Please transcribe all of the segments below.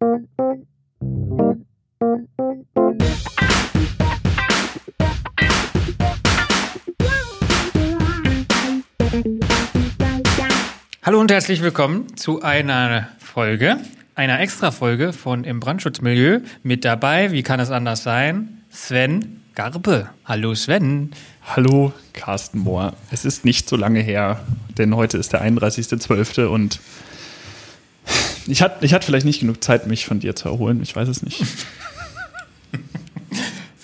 Hallo und herzlich willkommen zu einer Folge, einer Extra-Folge von Im Brandschutzmilieu. Mit dabei, wie kann es anders sein, Sven Garbe. Hallo Sven. Hallo Carsten Mohr. Es ist nicht so lange her, denn heute ist der 31.12. und ich hatte ich vielleicht nicht genug Zeit, mich von dir zu erholen. Ich weiß es nicht.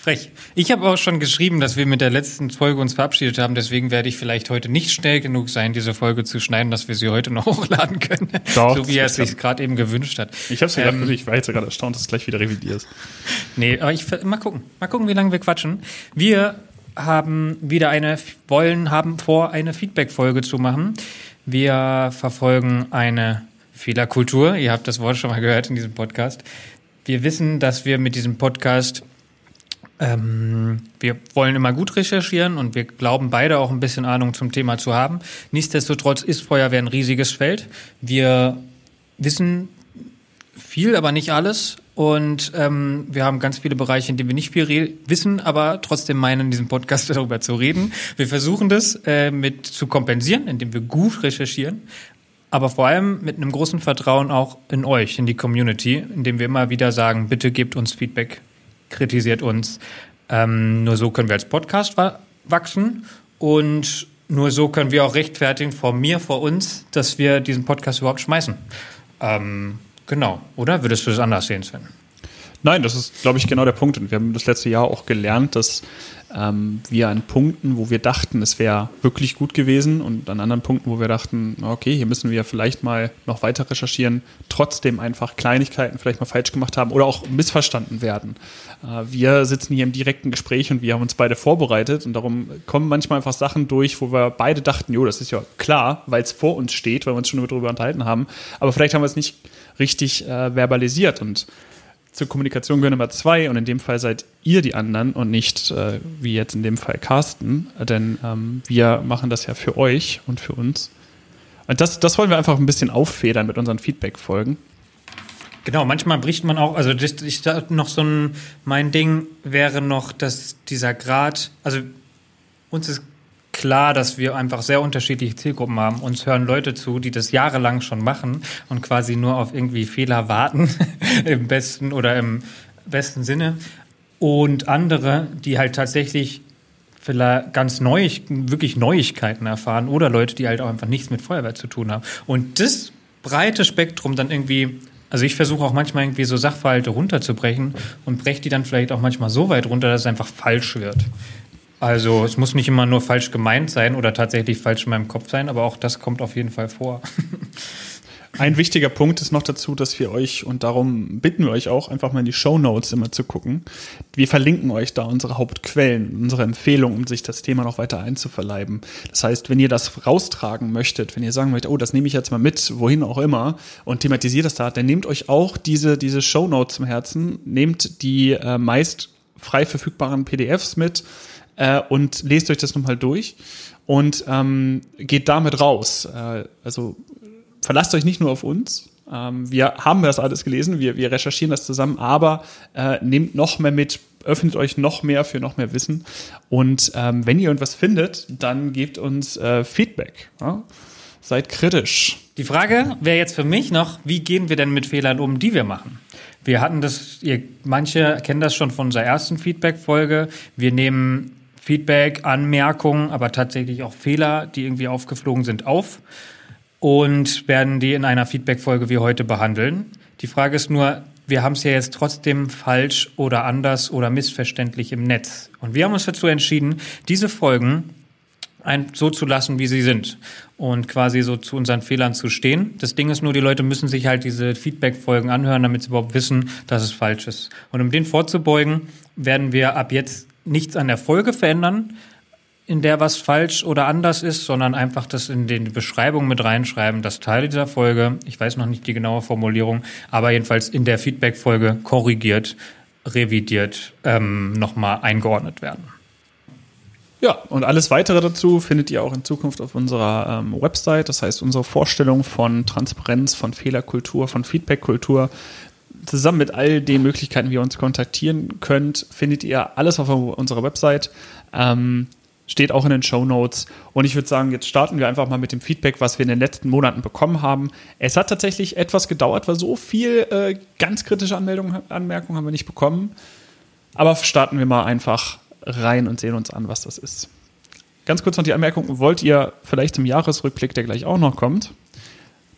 Frech. Ich habe auch schon geschrieben, dass wir mit der letzten Folge uns verabschiedet haben. Deswegen werde ich vielleicht heute nicht schnell genug sein, diese Folge zu schneiden, dass wir sie heute noch hochladen können. Doch, so wie er es sich gerade eben gewünscht hat. Ich habe es ähm, ich war jetzt gerade erstaunt, dass du gleich wieder revidierst. Nee, aber ich mal gucken. Mal gucken, wie lange wir quatschen. Wir haben wieder eine, wollen, haben vor, eine Feedback-Folge zu machen. Wir verfolgen eine Fehlerkultur. Ihr habt das Wort schon mal gehört in diesem Podcast. Wir wissen, dass wir mit diesem Podcast ähm, wir wollen immer gut recherchieren und wir glauben beide auch ein bisschen Ahnung zum Thema zu haben. Nichtsdestotrotz ist Feuerwehr ein riesiges Feld. Wir wissen viel, aber nicht alles. Und ähm, wir haben ganz viele Bereiche, in denen wir nicht viel wissen, aber trotzdem meinen, in diesem Podcast darüber zu reden. Wir versuchen das äh, mit zu kompensieren, indem wir gut recherchieren, aber vor allem mit einem großen Vertrauen auch in euch, in die Community, indem wir immer wieder sagen, bitte gebt uns Feedback, kritisiert uns. Ähm, nur so können wir als Podcast wachsen und nur so können wir auch rechtfertigen vor mir, vor uns, dass wir diesen Podcast überhaupt schmeißen. Ähm, genau, oder? Würdest du das anders sehen, Sven? Nein, das ist, glaube ich, genau der Punkt. Und wir haben das letzte Jahr auch gelernt, dass ähm, wir an Punkten, wo wir dachten, es wäre wirklich gut gewesen und an anderen Punkten, wo wir dachten, okay, hier müssen wir vielleicht mal noch weiter recherchieren, trotzdem einfach Kleinigkeiten vielleicht mal falsch gemacht haben oder auch missverstanden werden. Äh, wir sitzen hier im direkten Gespräch und wir haben uns beide vorbereitet und darum kommen manchmal einfach Sachen durch, wo wir beide dachten, jo, das ist ja klar, weil es vor uns steht, weil wir uns schon darüber unterhalten haben, aber vielleicht haben wir es nicht richtig äh, verbalisiert und zur Kommunikation gehören immer zwei und in dem Fall seid ihr die anderen und nicht äh, wie jetzt in dem Fall Carsten, denn ähm, wir machen das ja für euch und für uns. Und das, das wollen wir einfach ein bisschen auffedern mit unseren Feedback-Folgen. Genau, manchmal bricht man auch, also das, ich noch so ein, mein Ding wäre noch, dass dieser Grad, also uns ist klar, dass wir einfach sehr unterschiedliche Zielgruppen haben. Uns hören Leute zu, die das jahrelang schon machen und quasi nur auf irgendwie Fehler warten, im besten oder im besten Sinne. Und andere, die halt tatsächlich vielleicht ganz neu, wirklich Neuigkeiten erfahren oder Leute, die halt auch einfach nichts mit Feuerwehr zu tun haben. Und das breite Spektrum dann irgendwie also ich versuche auch manchmal irgendwie so Sachverhalte runterzubrechen und breche die dann vielleicht auch manchmal so weit runter, dass es einfach falsch wird. Also es muss nicht immer nur falsch gemeint sein oder tatsächlich falsch in meinem Kopf sein, aber auch das kommt auf jeden Fall vor. Ein wichtiger Punkt ist noch dazu, dass wir euch, und darum bitten wir euch auch, einfach mal in die Show Notes immer zu gucken. Wir verlinken euch da unsere Hauptquellen, unsere Empfehlungen, um sich das Thema noch weiter einzuverleiben. Das heißt, wenn ihr das raustragen möchtet, wenn ihr sagen möchtet, oh, das nehme ich jetzt mal mit, wohin auch immer, und thematisiert das da, dann nehmt euch auch diese, diese Show Notes zum Herzen, nehmt die äh, meist frei verfügbaren PDFs mit, äh, und lest euch das nochmal durch und ähm, geht damit raus. Äh, also verlasst euch nicht nur auf uns. Ähm, wir haben das alles gelesen, wir, wir recherchieren das zusammen, aber äh, nehmt noch mehr mit, öffnet euch noch mehr für noch mehr Wissen. Und ähm, wenn ihr irgendwas findet, dann gebt uns äh, Feedback. Ja? Seid kritisch. Die Frage wäre jetzt für mich noch, wie gehen wir denn mit Fehlern um, die wir machen? Wir hatten das, ihr, manche kennen das schon von unserer ersten Feedback-Folge. Wir nehmen Feedback, Anmerkungen, aber tatsächlich auch Fehler, die irgendwie aufgeflogen sind, auf und werden die in einer Feedback-Folge wie heute behandeln. Die Frage ist nur, wir haben es ja jetzt trotzdem falsch oder anders oder missverständlich im Netz. Und wir haben uns dazu entschieden, diese Folgen so zu lassen, wie sie sind und quasi so zu unseren Fehlern zu stehen. Das Ding ist nur, die Leute müssen sich halt diese Feedback-Folgen anhören, damit sie überhaupt wissen, dass es falsch ist. Und um den vorzubeugen, werden wir ab jetzt nichts an der Folge verändern, in der was falsch oder anders ist, sondern einfach das in die Beschreibung mit reinschreiben, dass Teile dieser Folge, ich weiß noch nicht die genaue Formulierung, aber jedenfalls in der Feedback-Folge korrigiert, revidiert, ähm, nochmal eingeordnet werden. Ja, und alles weitere dazu findet ihr auch in Zukunft auf unserer ähm, Website. Das heißt, unsere Vorstellung von Transparenz, von Fehlerkultur, von Feedbackkultur zusammen mit all den Möglichkeiten, wie ihr uns kontaktieren könnt, findet ihr alles auf unserer Website. Ähm, steht auch in den Show Notes. Und ich würde sagen, jetzt starten wir einfach mal mit dem Feedback, was wir in den letzten Monaten bekommen haben. Es hat tatsächlich etwas gedauert, weil so viel äh, ganz kritische Anmeldungen, Anmerkungen haben wir nicht bekommen. Aber starten wir mal einfach rein und sehen uns an, was das ist. Ganz kurz noch die Anmerkung, wollt ihr vielleicht im Jahresrückblick, der gleich auch noch kommt,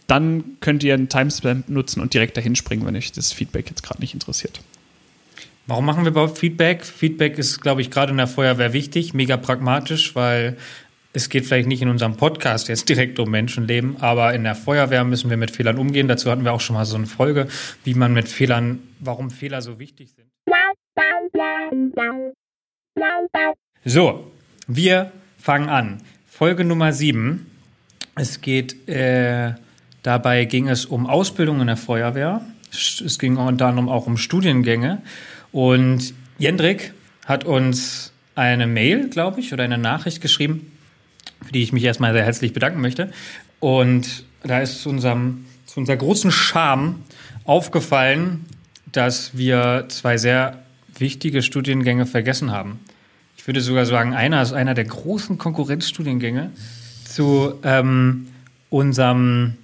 dann könnt ihr einen Timestamp nutzen und direkt dahin springen, wenn euch das Feedback jetzt gerade nicht interessiert. Warum machen wir überhaupt Feedback? Feedback ist, glaube ich, gerade in der Feuerwehr wichtig, mega pragmatisch, weil es geht vielleicht nicht in unserem Podcast jetzt direkt um Menschenleben, aber in der Feuerwehr müssen wir mit Fehlern umgehen. Dazu hatten wir auch schon mal so eine Folge, wie man mit Fehlern, warum Fehler so wichtig sind. So, wir fangen an. Folge Nummer 7. Es geht, äh, dabei ging es um Ausbildung in der Feuerwehr. Es ging unter anderem auch um Studiengänge. Und Jendrik hat uns eine Mail, glaube ich, oder eine Nachricht geschrieben, für die ich mich erstmal sehr herzlich bedanken möchte. Und da ist zu unserem, zu unserer großen Scham aufgefallen, dass wir zwei sehr wichtige Studiengänge vergessen haben. Ich würde sogar sagen, einer ist einer der großen Konkurrenzstudiengänge zu ähm, unserem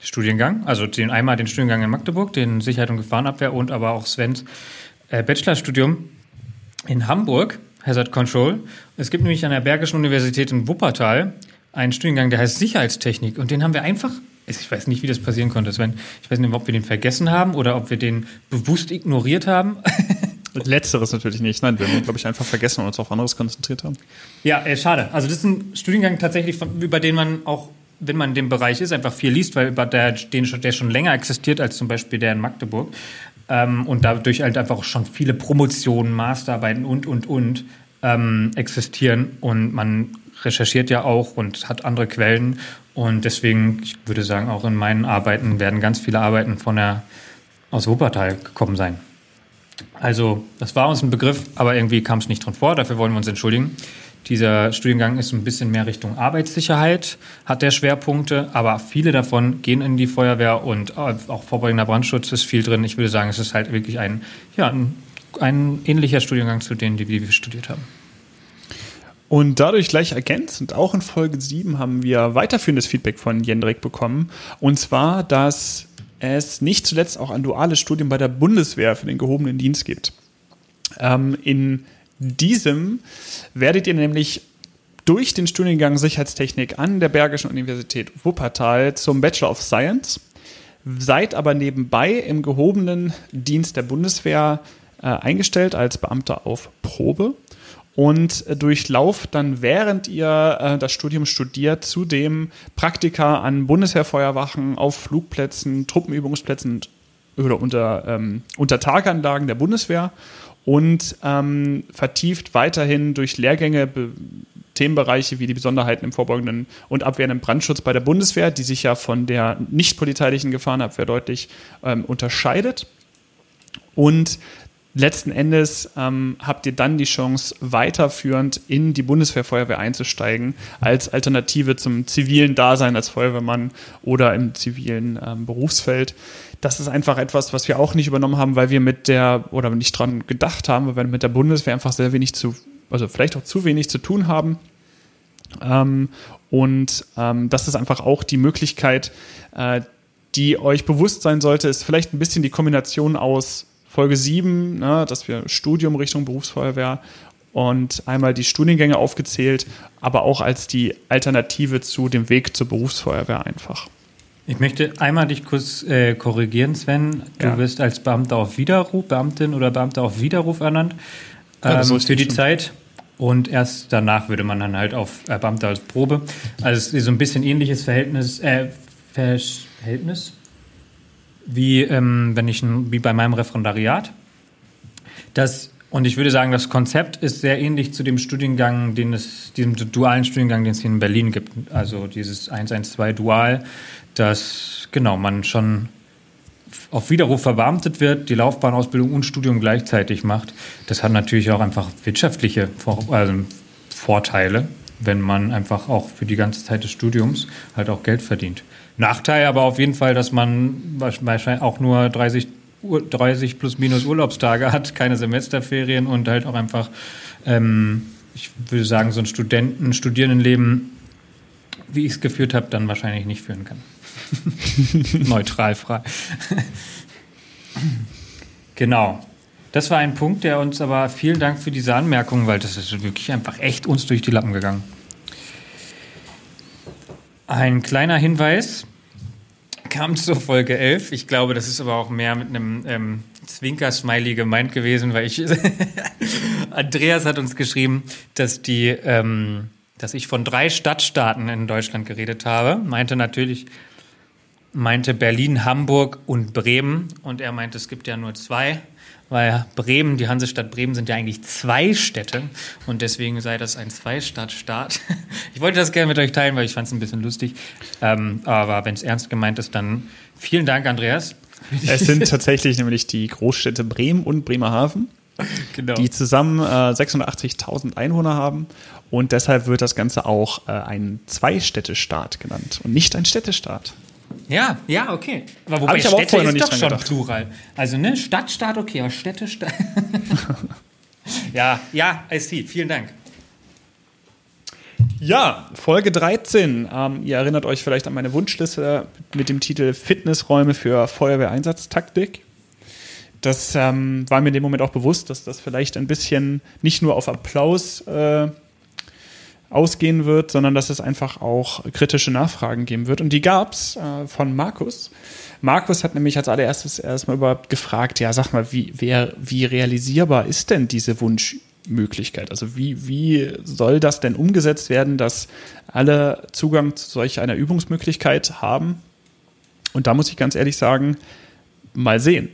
Studiengang, also den einmal den Studiengang in Magdeburg, den Sicherheit und Gefahrenabwehr und aber auch Svens äh, Bachelorstudium in Hamburg, Hazard Control. Es gibt nämlich an der Bergischen Universität in Wuppertal einen Studiengang, der heißt Sicherheitstechnik. Und den haben wir einfach, ich weiß nicht, wie das passieren konnte, Sven. Ich weiß nicht, ob wir den vergessen haben oder ob wir den bewusst ignoriert haben. Letzteres natürlich nicht. Nein, wir haben, glaube ich, einfach vergessen und uns auf anderes konzentriert haben. Ja, äh, schade. Also das ist ein Studiengang tatsächlich, von, über den man auch, wenn man in dem Bereich ist, einfach viel liest, weil über der, den, der schon länger existiert als zum Beispiel der in Magdeburg. Ähm, und dadurch halt einfach schon viele Promotionen, Masterarbeiten und, und, und ähm, existieren. Und man recherchiert ja auch und hat andere Quellen. Und deswegen, ich würde sagen, auch in meinen Arbeiten werden ganz viele Arbeiten von der, aus Wuppertal gekommen sein. Also, das war uns ein Begriff, aber irgendwie kam es nicht drin vor. Dafür wollen wir uns entschuldigen. Dieser Studiengang ist ein bisschen mehr Richtung Arbeitssicherheit, hat der Schwerpunkte, aber viele davon gehen in die Feuerwehr und auch vorbeugender Brandschutz ist viel drin. Ich würde sagen, es ist halt wirklich ein, ja, ein, ein ähnlicher Studiengang zu denen, die wir studiert haben. Und dadurch gleich ergänzend, auch in Folge 7 haben wir weiterführendes Feedback von Jendrik bekommen. Und zwar, dass es nicht zuletzt auch ein duales Studium bei der Bundeswehr für den gehobenen Dienst gibt. Ähm, in diesem werdet ihr nämlich durch den Studiengang Sicherheitstechnik an der Bergischen Universität Wuppertal zum Bachelor of Science, seid aber nebenbei im gehobenen Dienst der Bundeswehr äh, eingestellt als Beamter auf Probe. Und äh, durchlauft dann, während ihr äh, das Studium studiert, zudem Praktika an Bundeswehrfeuerwachen, auf Flugplätzen, Truppenübungsplätzen oder unter, ähm, unter Taganlagen der Bundeswehr und ähm, vertieft weiterhin durch Lehrgänge Themenbereiche wie die Besonderheiten im vorbeugenden und abwehrenden Brandschutz bei der Bundeswehr, die sich ja von der nicht polizeilichen Gefahrenabwehr deutlich ähm, unterscheidet. Und letzten Endes ähm, habt ihr dann die Chance, weiterführend in die Bundeswehrfeuerwehr einzusteigen, als Alternative zum zivilen Dasein als Feuerwehrmann oder im zivilen ähm, Berufsfeld das ist einfach etwas, was wir auch nicht übernommen haben, weil wir mit der, oder nicht dran gedacht haben, weil wir mit der Bundeswehr einfach sehr wenig zu, also vielleicht auch zu wenig zu tun haben. Ähm, und ähm, das ist einfach auch die Möglichkeit, äh, die euch bewusst sein sollte, ist vielleicht ein bisschen die Kombination aus Folge 7, ne, dass wir Studium Richtung Berufsfeuerwehr und einmal die Studiengänge aufgezählt, aber auch als die Alternative zu dem Weg zur Berufsfeuerwehr einfach. Ich möchte einmal dich kurz äh, korrigieren, Sven. Du ja. wirst als Beamter auf Widerruf, Beamtin oder Beamter auf Widerruf ernannt ähm, ja, für die Zeit. Und erst danach würde man dann halt auf äh, Beamter als Probe. Also es ist so ein bisschen ähnliches Verhältnis, äh, Verhältnis wie ähm, wenn ich wie bei meinem Referendariat. Das und ich würde sagen, das Konzept ist sehr ähnlich zu dem Studiengang, den es, diesem dualen Studiengang, den es hier in Berlin gibt. Also dieses 112 Dual, dass genau man schon auf Widerruf verbeamtet wird, die Laufbahnausbildung und Studium gleichzeitig macht. Das hat natürlich auch einfach wirtschaftliche also Vorteile, wenn man einfach auch für die ganze Zeit des Studiums halt auch Geld verdient. Nachteil aber auf jeden Fall, dass man wahrscheinlich auch nur 30 30 plus minus Urlaubstage hat, keine Semesterferien und halt auch einfach, ähm, ich würde sagen, so ein Studenten, Studierendenleben, wie ich es geführt habe, dann wahrscheinlich nicht führen kann. Neutral frei. genau. Das war ein Punkt, der uns aber vielen Dank für diese Anmerkung, weil das ist wirklich einfach echt uns durch die Lappen gegangen. Ein kleiner Hinweis kam zur Folge 11. Ich glaube, das ist aber auch mehr mit einem ähm, Zwinker-Smiley gemeint gewesen, weil ich Andreas hat uns geschrieben, dass die, ähm, dass ich von drei Stadtstaaten in Deutschland geredet habe. Meinte natürlich, meinte Berlin, Hamburg und Bremen. Und er meinte, es gibt ja nur zwei weil Bremen, die Hansestadt Bremen sind ja eigentlich zwei Städte und deswegen sei das ein Zwei-Stadt-Staat. Ich wollte das gerne mit euch teilen, weil ich fand es ein bisschen lustig. Ähm, aber wenn es ernst gemeint ist, dann vielen Dank, Andreas. Es sind tatsächlich nämlich die Großstädte Bremen und Bremerhaven, genau. die zusammen äh, 680.000 Einwohner haben und deshalb wird das Ganze auch äh, ein Zwei-Städte-Staat genannt und nicht ein Städtestaat. Ja, ja, okay. Aber wobei ich aber Städte auch ist doch schon gedacht. Plural. Also, ne, Stadt, Staat, okay, aber Städte, Stadt. ja, ja, I see. Vielen Dank. Ja, Folge 13. Ähm, ihr erinnert euch vielleicht an meine Wunschliste mit dem Titel Fitnessräume für Feuerwehreinsatztaktik. Das ähm, war mir in dem Moment auch bewusst, dass das vielleicht ein bisschen nicht nur auf Applaus äh, ausgehen wird, sondern dass es einfach auch kritische Nachfragen geben wird. Und die gab's äh, von Markus. Markus hat nämlich als allererstes erstmal überhaupt gefragt, ja, sag mal, wie, wer, wie realisierbar ist denn diese Wunschmöglichkeit? Also wie, wie soll das denn umgesetzt werden, dass alle Zugang zu solch einer Übungsmöglichkeit haben? Und da muss ich ganz ehrlich sagen, mal sehen.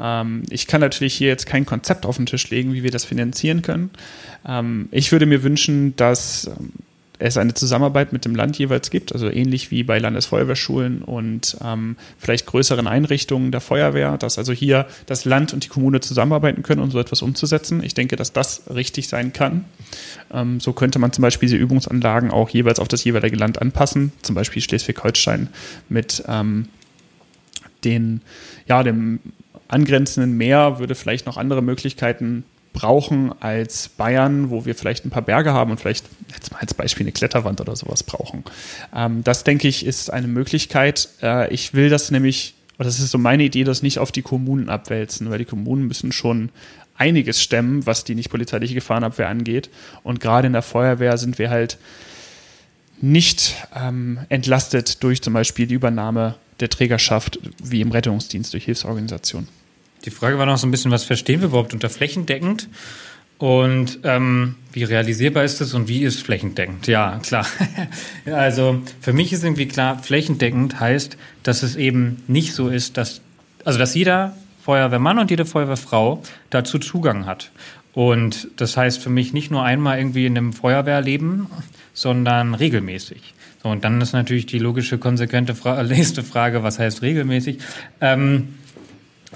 Ähm, ich kann natürlich hier jetzt kein Konzept auf den Tisch legen, wie wir das finanzieren können. Ähm, ich würde mir wünschen, dass ähm, es eine Zusammenarbeit mit dem Land jeweils gibt, also ähnlich wie bei Landesfeuerwehrschulen und ähm, vielleicht größeren Einrichtungen der Feuerwehr, dass also hier das Land und die Kommune zusammenarbeiten können, um so etwas umzusetzen. Ich denke, dass das richtig sein kann. Ähm, so könnte man zum Beispiel diese Übungsanlagen auch jeweils auf das jeweilige Land anpassen, zum Beispiel Schleswig-Holstein mit ähm, den, ja, dem angrenzenden Meer würde vielleicht noch andere Möglichkeiten brauchen als Bayern, wo wir vielleicht ein paar Berge haben und vielleicht jetzt mal als Beispiel eine Kletterwand oder sowas brauchen. Ähm, das denke ich ist eine Möglichkeit. Äh, ich will das nämlich, oder das ist so meine Idee, das nicht auf die Kommunen abwälzen, weil die Kommunen müssen schon einiges stemmen, was die nicht polizeiliche Gefahrenabwehr angeht. Und gerade in der Feuerwehr sind wir halt nicht ähm, entlastet durch zum Beispiel die Übernahme der Trägerschaft wie im Rettungsdienst durch Hilfsorganisationen. Die Frage war noch so ein bisschen, was verstehen wir überhaupt unter flächendeckend? Und ähm, wie realisierbar ist das und wie ist flächendeckend? Ja, klar. also für mich ist irgendwie klar, flächendeckend heißt, dass es eben nicht so ist, dass, also dass jeder Feuerwehrmann und jede Feuerwehrfrau dazu Zugang hat. Und das heißt für mich nicht nur einmal irgendwie in einem Feuerwehrleben, sondern regelmäßig. So, und dann ist natürlich die logische, konsequente Fra nächste Frage, was heißt regelmäßig? Ähm,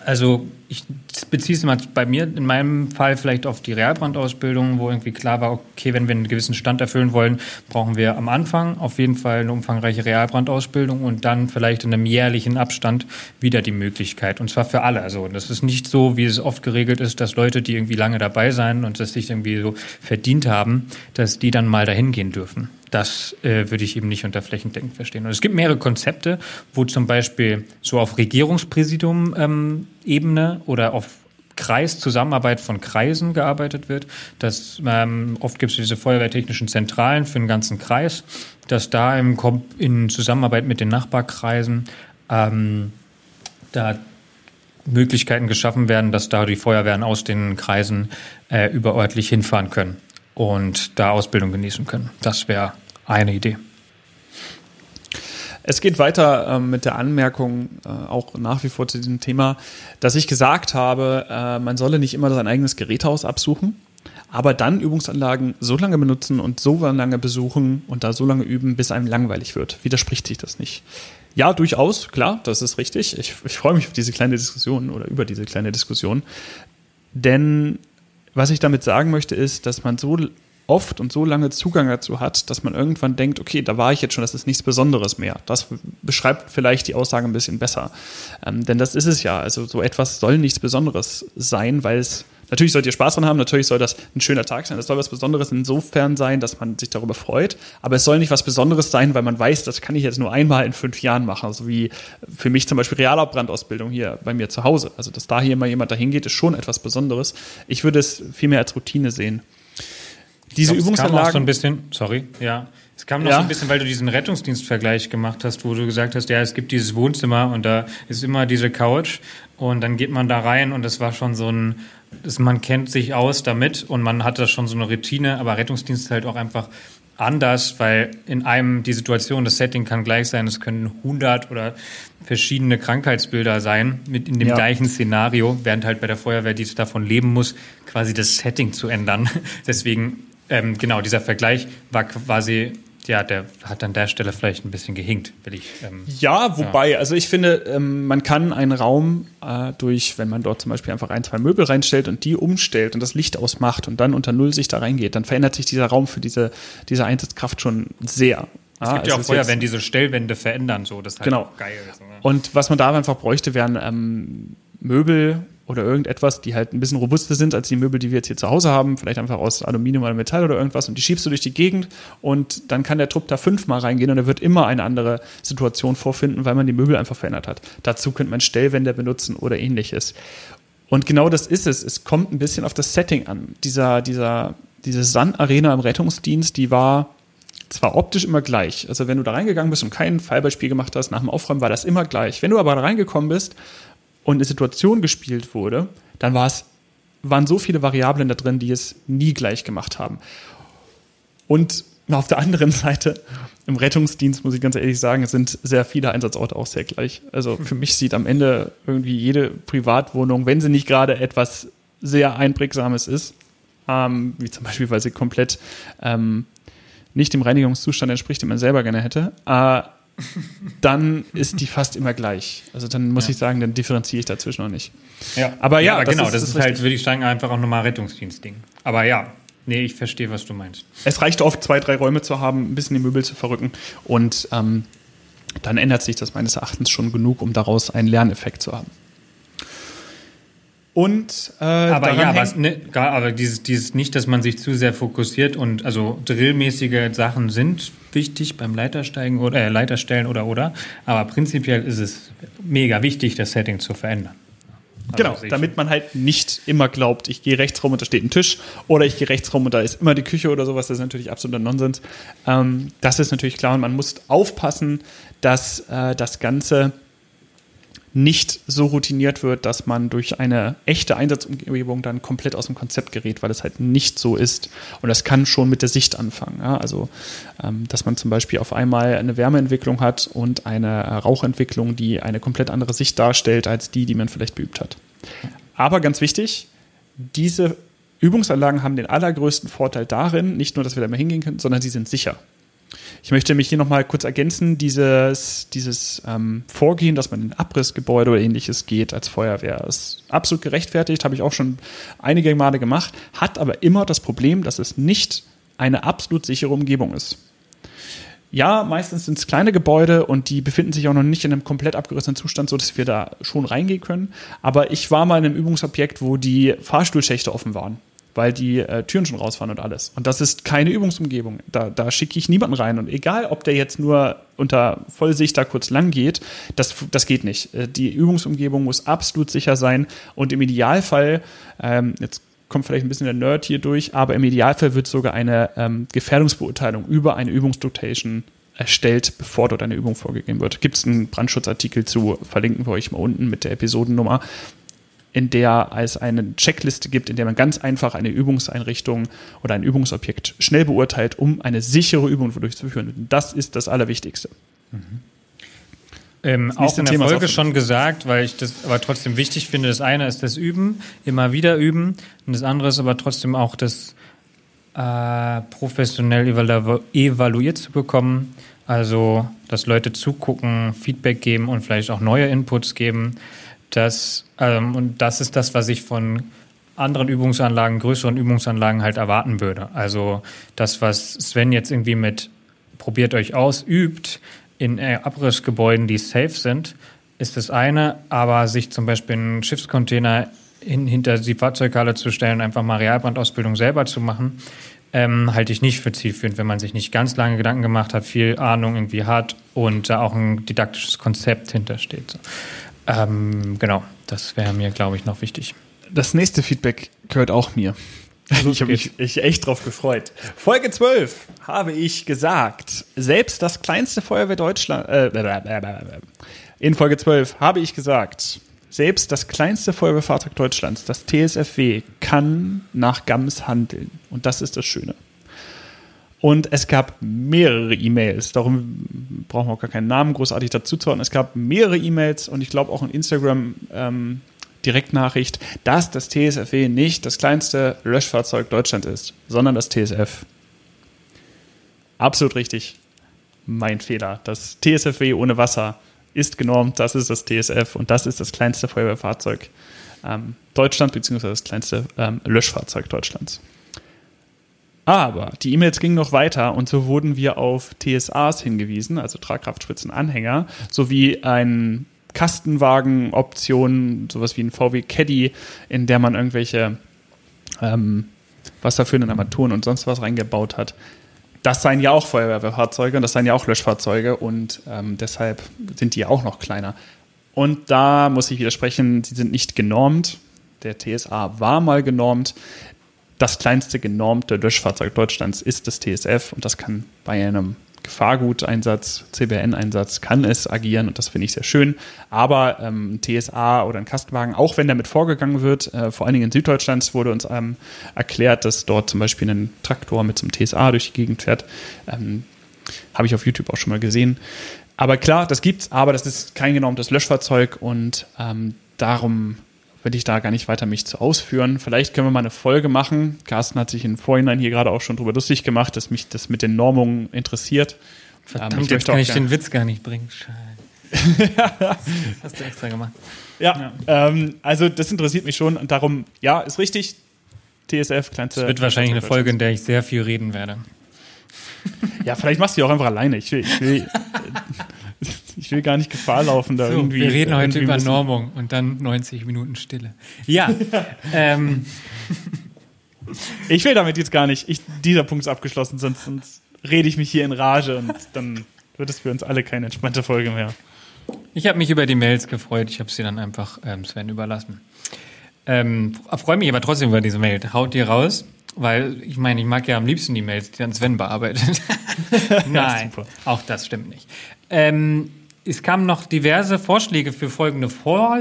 also ich beziehe es mal bei mir in meinem Fall vielleicht auf die Realbrandausbildung, wo irgendwie klar war, okay, wenn wir einen gewissen Stand erfüllen wollen, brauchen wir am Anfang auf jeden Fall eine umfangreiche Realbrandausbildung und dann vielleicht in einem jährlichen Abstand wieder die Möglichkeit. Und zwar für alle. Also das ist nicht so, wie es oft geregelt ist, dass Leute, die irgendwie lange dabei sein und das sich irgendwie so verdient haben, dass die dann mal dahin gehen dürfen. Das äh, würde ich eben nicht unter flächendeckend verstehen. Und es gibt mehrere Konzepte, wo zum Beispiel so auf Regierungspräsidium-Ebene ähm, oder auf Kreiszusammenarbeit von Kreisen gearbeitet wird. Das, ähm, oft gibt es diese feuerwehrtechnischen Zentralen für den ganzen Kreis, dass da im, in Zusammenarbeit mit den Nachbarkreisen ähm, da Möglichkeiten geschaffen werden, dass da die Feuerwehren aus den Kreisen äh, überörtlich hinfahren können und da Ausbildung genießen können. Das wäre eine Idee. Es geht weiter äh, mit der Anmerkung, äh, auch nach wie vor zu diesem Thema, dass ich gesagt habe, äh, man solle nicht immer sein eigenes Geräthaus absuchen, aber dann Übungsanlagen so lange benutzen und so lange besuchen und da so lange üben, bis einem langweilig wird. Widerspricht sich das nicht? Ja, durchaus, klar, das ist richtig. Ich, ich freue mich auf diese kleine Diskussion oder über diese kleine Diskussion. Denn was ich damit sagen möchte, ist, dass man so oft und so lange Zugang dazu hat, dass man irgendwann denkt, okay, da war ich jetzt schon, das ist nichts Besonderes mehr. Das beschreibt vielleicht die Aussage ein bisschen besser. Ähm, denn das ist es ja. Also so etwas soll nichts Besonderes sein, weil es Natürlich sollt ihr Spaß dran haben, natürlich soll das ein schöner Tag sein. Das soll was Besonderes insofern sein, dass man sich darüber freut. Aber es soll nicht was Besonderes sein, weil man weiß, das kann ich jetzt nur einmal in fünf Jahren machen. Also wie für mich zum Beispiel Realabrandausbildung hier bei mir zu Hause. Also dass da hier mal jemand dahin geht, ist schon etwas Besonderes. Ich würde es viel mehr als Routine sehen diese glaub, Übungsanlagen. Kam auch so ein bisschen, sorry, ja. Es kam noch ja. so ein bisschen, weil du diesen Rettungsdienstvergleich gemacht hast, wo du gesagt hast, ja, es gibt dieses Wohnzimmer und da ist immer diese Couch und dann geht man da rein und das war schon so ein, das, man kennt sich aus damit und man hat da schon so eine Routine, aber Rettungsdienst halt auch einfach anders, weil in einem die Situation, das Setting kann gleich sein, es können 100 oder verschiedene Krankheitsbilder sein mit in dem ja. gleichen Szenario, während halt bei der Feuerwehr, die davon leben muss, quasi das Setting zu ändern. Deswegen ähm, genau, dieser Vergleich war quasi ja, der hat an der Stelle vielleicht ein bisschen gehinkt, will ich. Ähm, ja, wobei, ja. also ich finde, ähm, man kann einen Raum äh, durch, wenn man dort zum Beispiel einfach ein, zwei Möbel reinstellt und die umstellt und das Licht ausmacht und dann unter Null sich da reingeht, dann verändert sich dieser Raum für diese, diese Einsatzkraft schon sehr. Es gibt ah, ja auch vorher, wenn diese Stellwände verändern, so, das ist halt genau. geil. So, ne? Und was man da einfach bräuchte, wären ähm, Möbel oder irgendetwas, die halt ein bisschen robuster sind als die Möbel, die wir jetzt hier zu Hause haben, vielleicht einfach aus Aluminium oder Metall oder irgendwas und die schiebst du durch die Gegend und dann kann der Trupp da fünfmal reingehen und er wird immer eine andere Situation vorfinden, weil man die Möbel einfach verändert hat. Dazu könnte man Stellwände benutzen oder ähnliches. Und genau das ist es. Es kommt ein bisschen auf das Setting an. Dieser, dieser, diese Sun-Arena im Rettungsdienst, die war zwar optisch immer gleich. Also wenn du da reingegangen bist und kein Fallbeispiel gemacht hast, nach dem Aufräumen war das immer gleich. Wenn du aber da reingekommen bist und eine Situation gespielt wurde, dann war es, waren so viele Variablen da drin, die es nie gleich gemacht haben. Und auf der anderen Seite, im Rettungsdienst, muss ich ganz ehrlich sagen, sind sehr viele Einsatzorte auch sehr gleich. Also für mich sieht am Ende irgendwie jede Privatwohnung, wenn sie nicht gerade etwas sehr Einprägsames ist, ähm, wie zum Beispiel, weil sie komplett ähm, nicht dem Reinigungszustand entspricht, den man selber gerne hätte, äh, dann ist die fast immer gleich. Also dann muss ja. ich sagen, dann differenziere ich dazwischen noch nicht. Ja, aber ja, ja genau, ist, das, ist, halt, würde ich sagen, einfach auch nochmal Rettungsdienstding. Aber ja, nee, ich verstehe, was du meinst. Es reicht oft, zwei, drei Räume zu haben, ein bisschen die Möbel zu verrücken und ähm, dann ändert sich das meines Erachtens schon genug, um daraus einen Lerneffekt zu haben. Und äh, aber ja, was, ne, aber dieses, dieses nicht, dass man sich zu sehr fokussiert und also drillmäßige Sachen sind wichtig beim Leitersteigen oder äh, Leiterstellen oder oder. Aber prinzipiell ist es mega wichtig, das Setting zu verändern. Also genau, damit man halt nicht immer glaubt, ich gehe rechts rum und da steht ein Tisch oder ich gehe rechts rum und da ist immer die Küche oder sowas, das ist natürlich absoluter Nonsens. Ähm, das ist natürlich klar und man muss aufpassen, dass äh, das Ganze nicht so routiniert wird, dass man durch eine echte Einsatzumgebung dann komplett aus dem Konzept gerät, weil es halt nicht so ist. Und das kann schon mit der Sicht anfangen. Ja? Also, ähm, dass man zum Beispiel auf einmal eine Wärmeentwicklung hat und eine Rauchentwicklung, die eine komplett andere Sicht darstellt als die, die man vielleicht beübt hat. Aber ganz wichtig, diese Übungsanlagen haben den allergrößten Vorteil darin, nicht nur, dass wir da mal hingehen können, sondern sie sind sicher. Ich möchte mich hier nochmal kurz ergänzen, dieses, dieses ähm, Vorgehen, dass man in Abrissgebäude oder ähnliches geht als Feuerwehr, ist absolut gerechtfertigt, habe ich auch schon einige Male gemacht, hat aber immer das Problem, dass es nicht eine absolut sichere Umgebung ist. Ja, meistens sind es kleine Gebäude und die befinden sich auch noch nicht in einem komplett abgerissenen Zustand, sodass wir da schon reingehen können. Aber ich war mal in einem Übungsobjekt, wo die Fahrstuhlschächte offen waren weil die äh, Türen schon rausfahren und alles. Und das ist keine Übungsumgebung. Da, da schicke ich niemanden rein. Und egal, ob der jetzt nur unter Vollsicht da kurz lang geht, das, das geht nicht. Äh, die Übungsumgebung muss absolut sicher sein. Und im Idealfall, ähm, jetzt kommt vielleicht ein bisschen der Nerd hier durch, aber im Idealfall wird sogar eine ähm, Gefährdungsbeurteilung über eine Übungsdictation erstellt, bevor dort eine Übung vorgegeben wird. Gibt es einen Brandschutzartikel zu, verlinken wir euch mal unten mit der Episodennummer in der es eine Checkliste gibt, in der man ganz einfach eine Übungseinrichtung oder ein Übungsobjekt schnell beurteilt, um eine sichere Übung durchzuführen. Das ist das Allerwichtigste. Mhm. Ähm, auch in der Thema Folge schon gesagt, weil ich das aber trotzdem wichtig finde. Das eine ist das Üben, immer wieder üben. Und das andere ist aber trotzdem auch das äh, professionell evalu evaluiert zu bekommen. Also, dass Leute zugucken, Feedback geben und vielleicht auch neue Inputs geben. Das, ähm, und das ist das, was ich von anderen Übungsanlagen, größeren Übungsanlagen halt erwarten würde. Also das, was Sven jetzt irgendwie mit probiert euch aus, übt in äh, Abrissgebäuden, die safe sind, ist das eine, aber sich zum Beispiel einen Schiffscontainer hin, hinter die Fahrzeughalle zu stellen, einfach mal Realbrandausbildung selber zu machen, ähm, halte ich nicht für zielführend, wenn man sich nicht ganz lange Gedanken gemacht hat, viel Ahnung irgendwie hat und da auch ein didaktisches Konzept hintersteht. So. Ähm, genau, das wäre mir, glaube ich, noch wichtig. Das nächste Feedback gehört auch mir. Also ich habe mich ich echt drauf gefreut. Folge 12 habe ich gesagt, selbst das kleinste Feuerwehr Deutschland, äh, in Folge 12 habe ich gesagt, selbst das kleinste Feuerwehrfahrzeug Deutschlands, das TSFW, kann nach GAMS handeln. Und das ist das Schöne. Und es gab mehrere E-Mails, darum brauchen wir auch gar keinen Namen großartig dazu zu. Es gab mehrere E-Mails und ich glaube auch in Instagram ähm, Direktnachricht, dass das TSFW nicht das kleinste Löschfahrzeug Deutschland ist, sondern das TSF. Absolut richtig. Mein Fehler. Das TSFW ohne Wasser ist genormt, das ist das TSF und das ist das kleinste Feuerwehrfahrzeug ähm, Deutschland, beziehungsweise das kleinste ähm, Löschfahrzeug Deutschlands. Aber die E-Mails gingen noch weiter und so wurden wir auf TSAs hingewiesen, also Tragkraftspitzenanhänger, sowie ein Kastenwagen-Option, sowas wie ein VW Caddy, in der man irgendwelche ähm, wasserführenden Armaturen und sonst was reingebaut hat. Das seien ja auch Feuerwehrfahrzeuge und das seien ja auch Löschfahrzeuge und ähm, deshalb sind die ja auch noch kleiner. Und da muss ich widersprechen, sie sind nicht genormt. Der TSA war mal genormt. Das kleinste genormte Löschfahrzeug Deutschlands ist das TSF und das kann bei einem Gefahrguteinsatz, CBN-Einsatz kann es agieren und das finde ich sehr schön. Aber ähm, TSA oder ein Kastenwagen, auch wenn damit vorgegangen wird, äh, vor allen Dingen in Süddeutschland wurde uns ähm, erklärt, dass dort zum Beispiel ein Traktor mit so einem TSA durch die Gegend fährt. Ähm, Habe ich auf YouTube auch schon mal gesehen. Aber klar, das gibt's, aber das ist kein genormtes Löschfahrzeug und ähm, darum will ich da gar nicht weiter mich zu ausführen. Vielleicht können wir mal eine Folge machen. Carsten hat sich im Vorhinein hier gerade auch schon drüber lustig gemacht, dass mich das mit den Normungen interessiert. Verdammt, ähm, ich jetzt kann ich den Witz gar nicht bringen. Scheiße. Hast du extra gemacht. Ja, ja. Ähm, also das interessiert mich schon und darum, ja, ist richtig. TSF, kleinste. Es wird wahrscheinlich eine Folge, in der ich sehr viel reden werde. Ja, vielleicht machst du die auch einfach alleine. Ich will, ich will, ich will gar nicht Gefahr laufen, da so, irgendwie. Wir reden heute über Normung und dann 90 Minuten Stille. Ja. ähm. Ich will damit jetzt gar nicht. Ich, dieser Punkt ist abgeschlossen, sonst, sonst rede ich mich hier in Rage und dann wird es für uns alle keine entspannte Folge mehr. Ich habe mich über die Mails gefreut. Ich habe sie dann einfach ähm, Sven überlassen. Ähm, freue mich aber trotzdem über diese Mail. Haut die raus. Weil ich meine, ich mag ja am liebsten die Mails, die dann Sven bearbeitet. Nein, ja, auch das stimmt nicht. Ähm, es kamen noch diverse Vorschläge für folgende Vor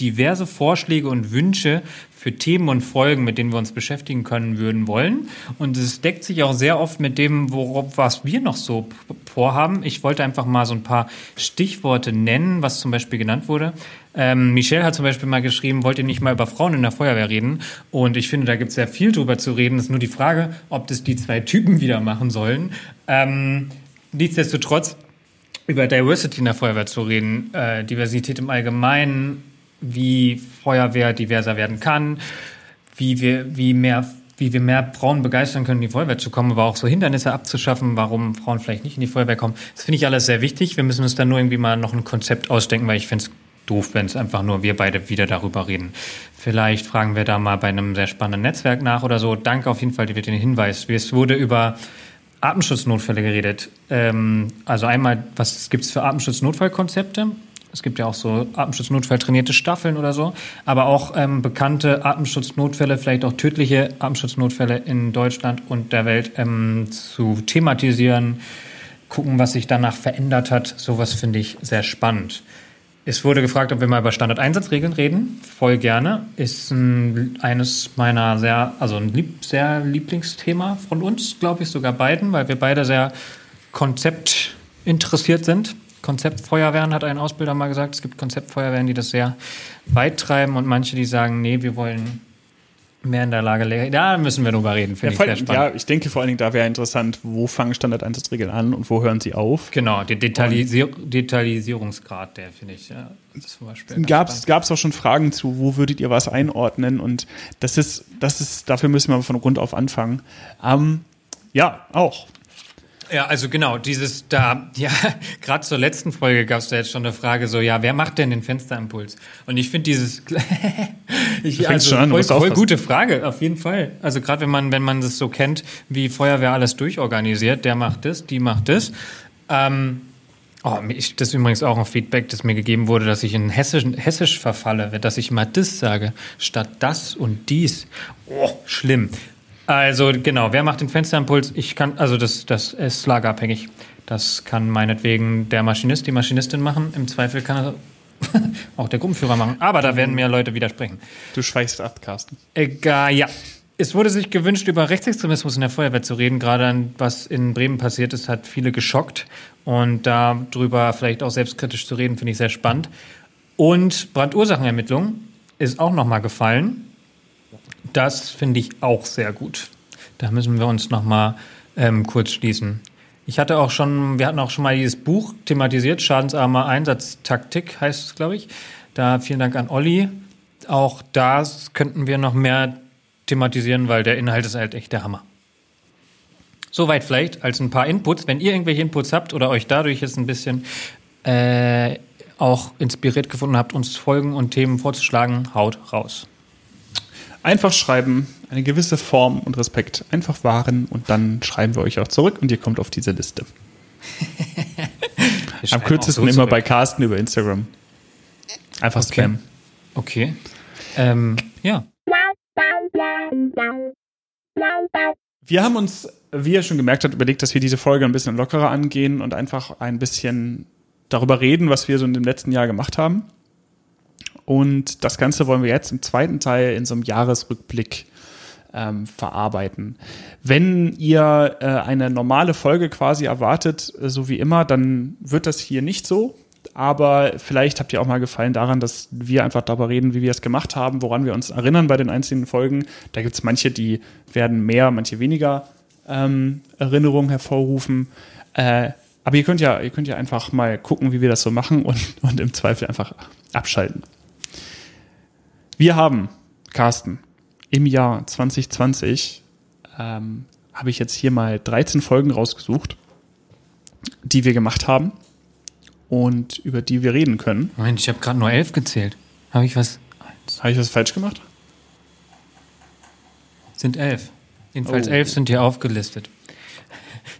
diverse Vorschläge und Wünsche für Themen und Folgen, mit denen wir uns beschäftigen können würden wollen. Und es deckt sich auch sehr oft mit dem, worauf was wir noch so vorhaben. Ich wollte einfach mal so ein paar Stichworte nennen, was zum Beispiel genannt wurde. Ähm, Michelle hat zum Beispiel mal geschrieben, wollt ihr nicht mal über Frauen in der Feuerwehr reden? Und ich finde, da gibt es sehr viel drüber zu reden. Es ist nur die Frage, ob das die zwei Typen wieder machen sollen. Ähm, nichtsdestotrotz über Diversity in der Feuerwehr zu reden, äh, Diversität im Allgemeinen, wie Feuerwehr diverser werden kann, wie wir, wie mehr wie wir mehr Frauen begeistern können, in die Feuerwehr zu kommen, aber auch so Hindernisse abzuschaffen, warum Frauen vielleicht nicht in die Feuerwehr kommen. Das finde ich alles sehr wichtig. Wir müssen uns dann nur irgendwie mal noch ein Konzept ausdenken, weil ich finde es doof, wenn es einfach nur wir beide wieder darüber reden. Vielleicht fragen wir da mal bei einem sehr spannenden Netzwerk nach oder so. Danke auf jeden Fall für den Hinweis. Es wurde über Atemschutznotfälle geredet. Ähm, also einmal, was gibt es für Atemschutznotfallkonzepte? Es gibt ja auch so Atemschutznotfall-trainierte Staffeln oder so, aber auch ähm, bekannte Atemschutznotfälle, vielleicht auch tödliche Atemschutznotfälle in Deutschland und der Welt ähm, zu thematisieren, gucken, was sich danach verändert hat. Sowas finde ich sehr spannend. Es wurde gefragt, ob wir mal über Standardeinsatzregeln reden. Voll gerne. Ist ein, eines meiner sehr, also ein lieb, sehr Lieblingsthema von uns, glaube ich, sogar beiden, weil wir beide sehr konzeptinteressiert sind. Konzeptfeuerwehren hat ein Ausbilder mal gesagt. Es gibt Konzeptfeuerwehren, die das sehr weit treiben und manche, die sagen, nee, wir wollen mehr in der Lage wäre. Da müssen wir drüber reden, finde Ja, ich sehr spannend. ja, ich denke vor allen Dingen, da wäre interessant, wo fangen Standardeinsatzregeln an und wo hören sie auf. Genau, der Detailisier Detailisierungsgrad, der finde ich ja, zum Beispiel. Gab es auch schon Fragen zu, wo würdet ihr was einordnen? Und das ist, das ist, dafür müssen wir von Grund auf anfangen. Ähm, ja, auch. Ja, also genau, dieses da, ja, gerade zur letzten Folge gab es da jetzt schon eine Frage, so, ja, wer macht denn den Fensterimpuls? Und ich finde dieses, ich, fängst also, schon an, du voll, voll gute Frage, auf jeden Fall. Also gerade wenn man, wenn man das so kennt, wie Feuerwehr alles durchorganisiert, der macht das, die macht das. Ähm, Oh, ich, das ist übrigens auch ein Feedback, das mir gegeben wurde, dass ich in Hessisch, Hessisch verfalle, dass ich mal das sage, statt das und dies. Oh, schlimm. Also genau, wer macht den Fensterimpuls? Ich kann, also das, das ist lagerabhängig. Das kann meinetwegen der Maschinist, die Maschistin machen. Im Zweifel kann er auch der Gruppenführer machen. Aber da werden mir Leute widersprechen. Du schweichst ab, Carsten. Egal, ja. Es wurde sich gewünscht, über Rechtsextremismus in der Feuerwehr zu reden. Gerade was in Bremen passiert ist, hat viele geschockt. Und darüber vielleicht auch selbstkritisch zu reden, finde ich sehr spannend. Und Brandursachenermittlung ist auch nochmal gefallen. Das finde ich auch sehr gut. Da müssen wir uns nochmal ähm, kurz schließen. Ich hatte auch schon, wir hatten auch schon mal dieses Buch thematisiert, Schadensarmer Einsatztaktik heißt es, glaube ich. Da vielen Dank an Olli. Auch das könnten wir noch mehr thematisieren, weil der Inhalt ist halt echt der Hammer. Soweit vielleicht als ein paar Inputs. Wenn ihr irgendwelche Inputs habt oder euch dadurch jetzt ein bisschen äh, auch inspiriert gefunden habt, uns Folgen und Themen vorzuschlagen, haut raus. Einfach schreiben, eine gewisse Form und Respekt einfach wahren und dann schreiben wir euch auch zurück und ihr kommt auf diese Liste. Am kürzesten immer bei Carsten über Instagram. Einfach Okay. Spam. Okay. Ähm, ja. Wir haben uns, wie ihr schon gemerkt habt, überlegt, dass wir diese Folge ein bisschen lockerer angehen und einfach ein bisschen darüber reden, was wir so in dem letzten Jahr gemacht haben. Und das Ganze wollen wir jetzt im zweiten Teil in so einem Jahresrückblick ähm, verarbeiten. Wenn ihr äh, eine normale Folge quasi erwartet, äh, so wie immer, dann wird das hier nicht so. Aber vielleicht habt ihr auch mal gefallen daran, dass wir einfach darüber reden, wie wir es gemacht haben, woran wir uns erinnern bei den einzelnen Folgen. Da gibt es manche, die werden mehr, manche weniger ähm, Erinnerungen hervorrufen. Äh, aber ihr könnt ja, ihr könnt ja einfach mal gucken, wie wir das so machen und, und im Zweifel einfach abschalten. Wir haben, Carsten, im Jahr 2020 ähm, habe ich jetzt hier mal 13 Folgen rausgesucht, die wir gemacht haben und über die wir reden können. Moment, ich habe gerade nur elf gezählt. Habe ich was? Habe ich das falsch gemacht? Sind elf. Jedenfalls Oh. elf sind hier aufgelistet.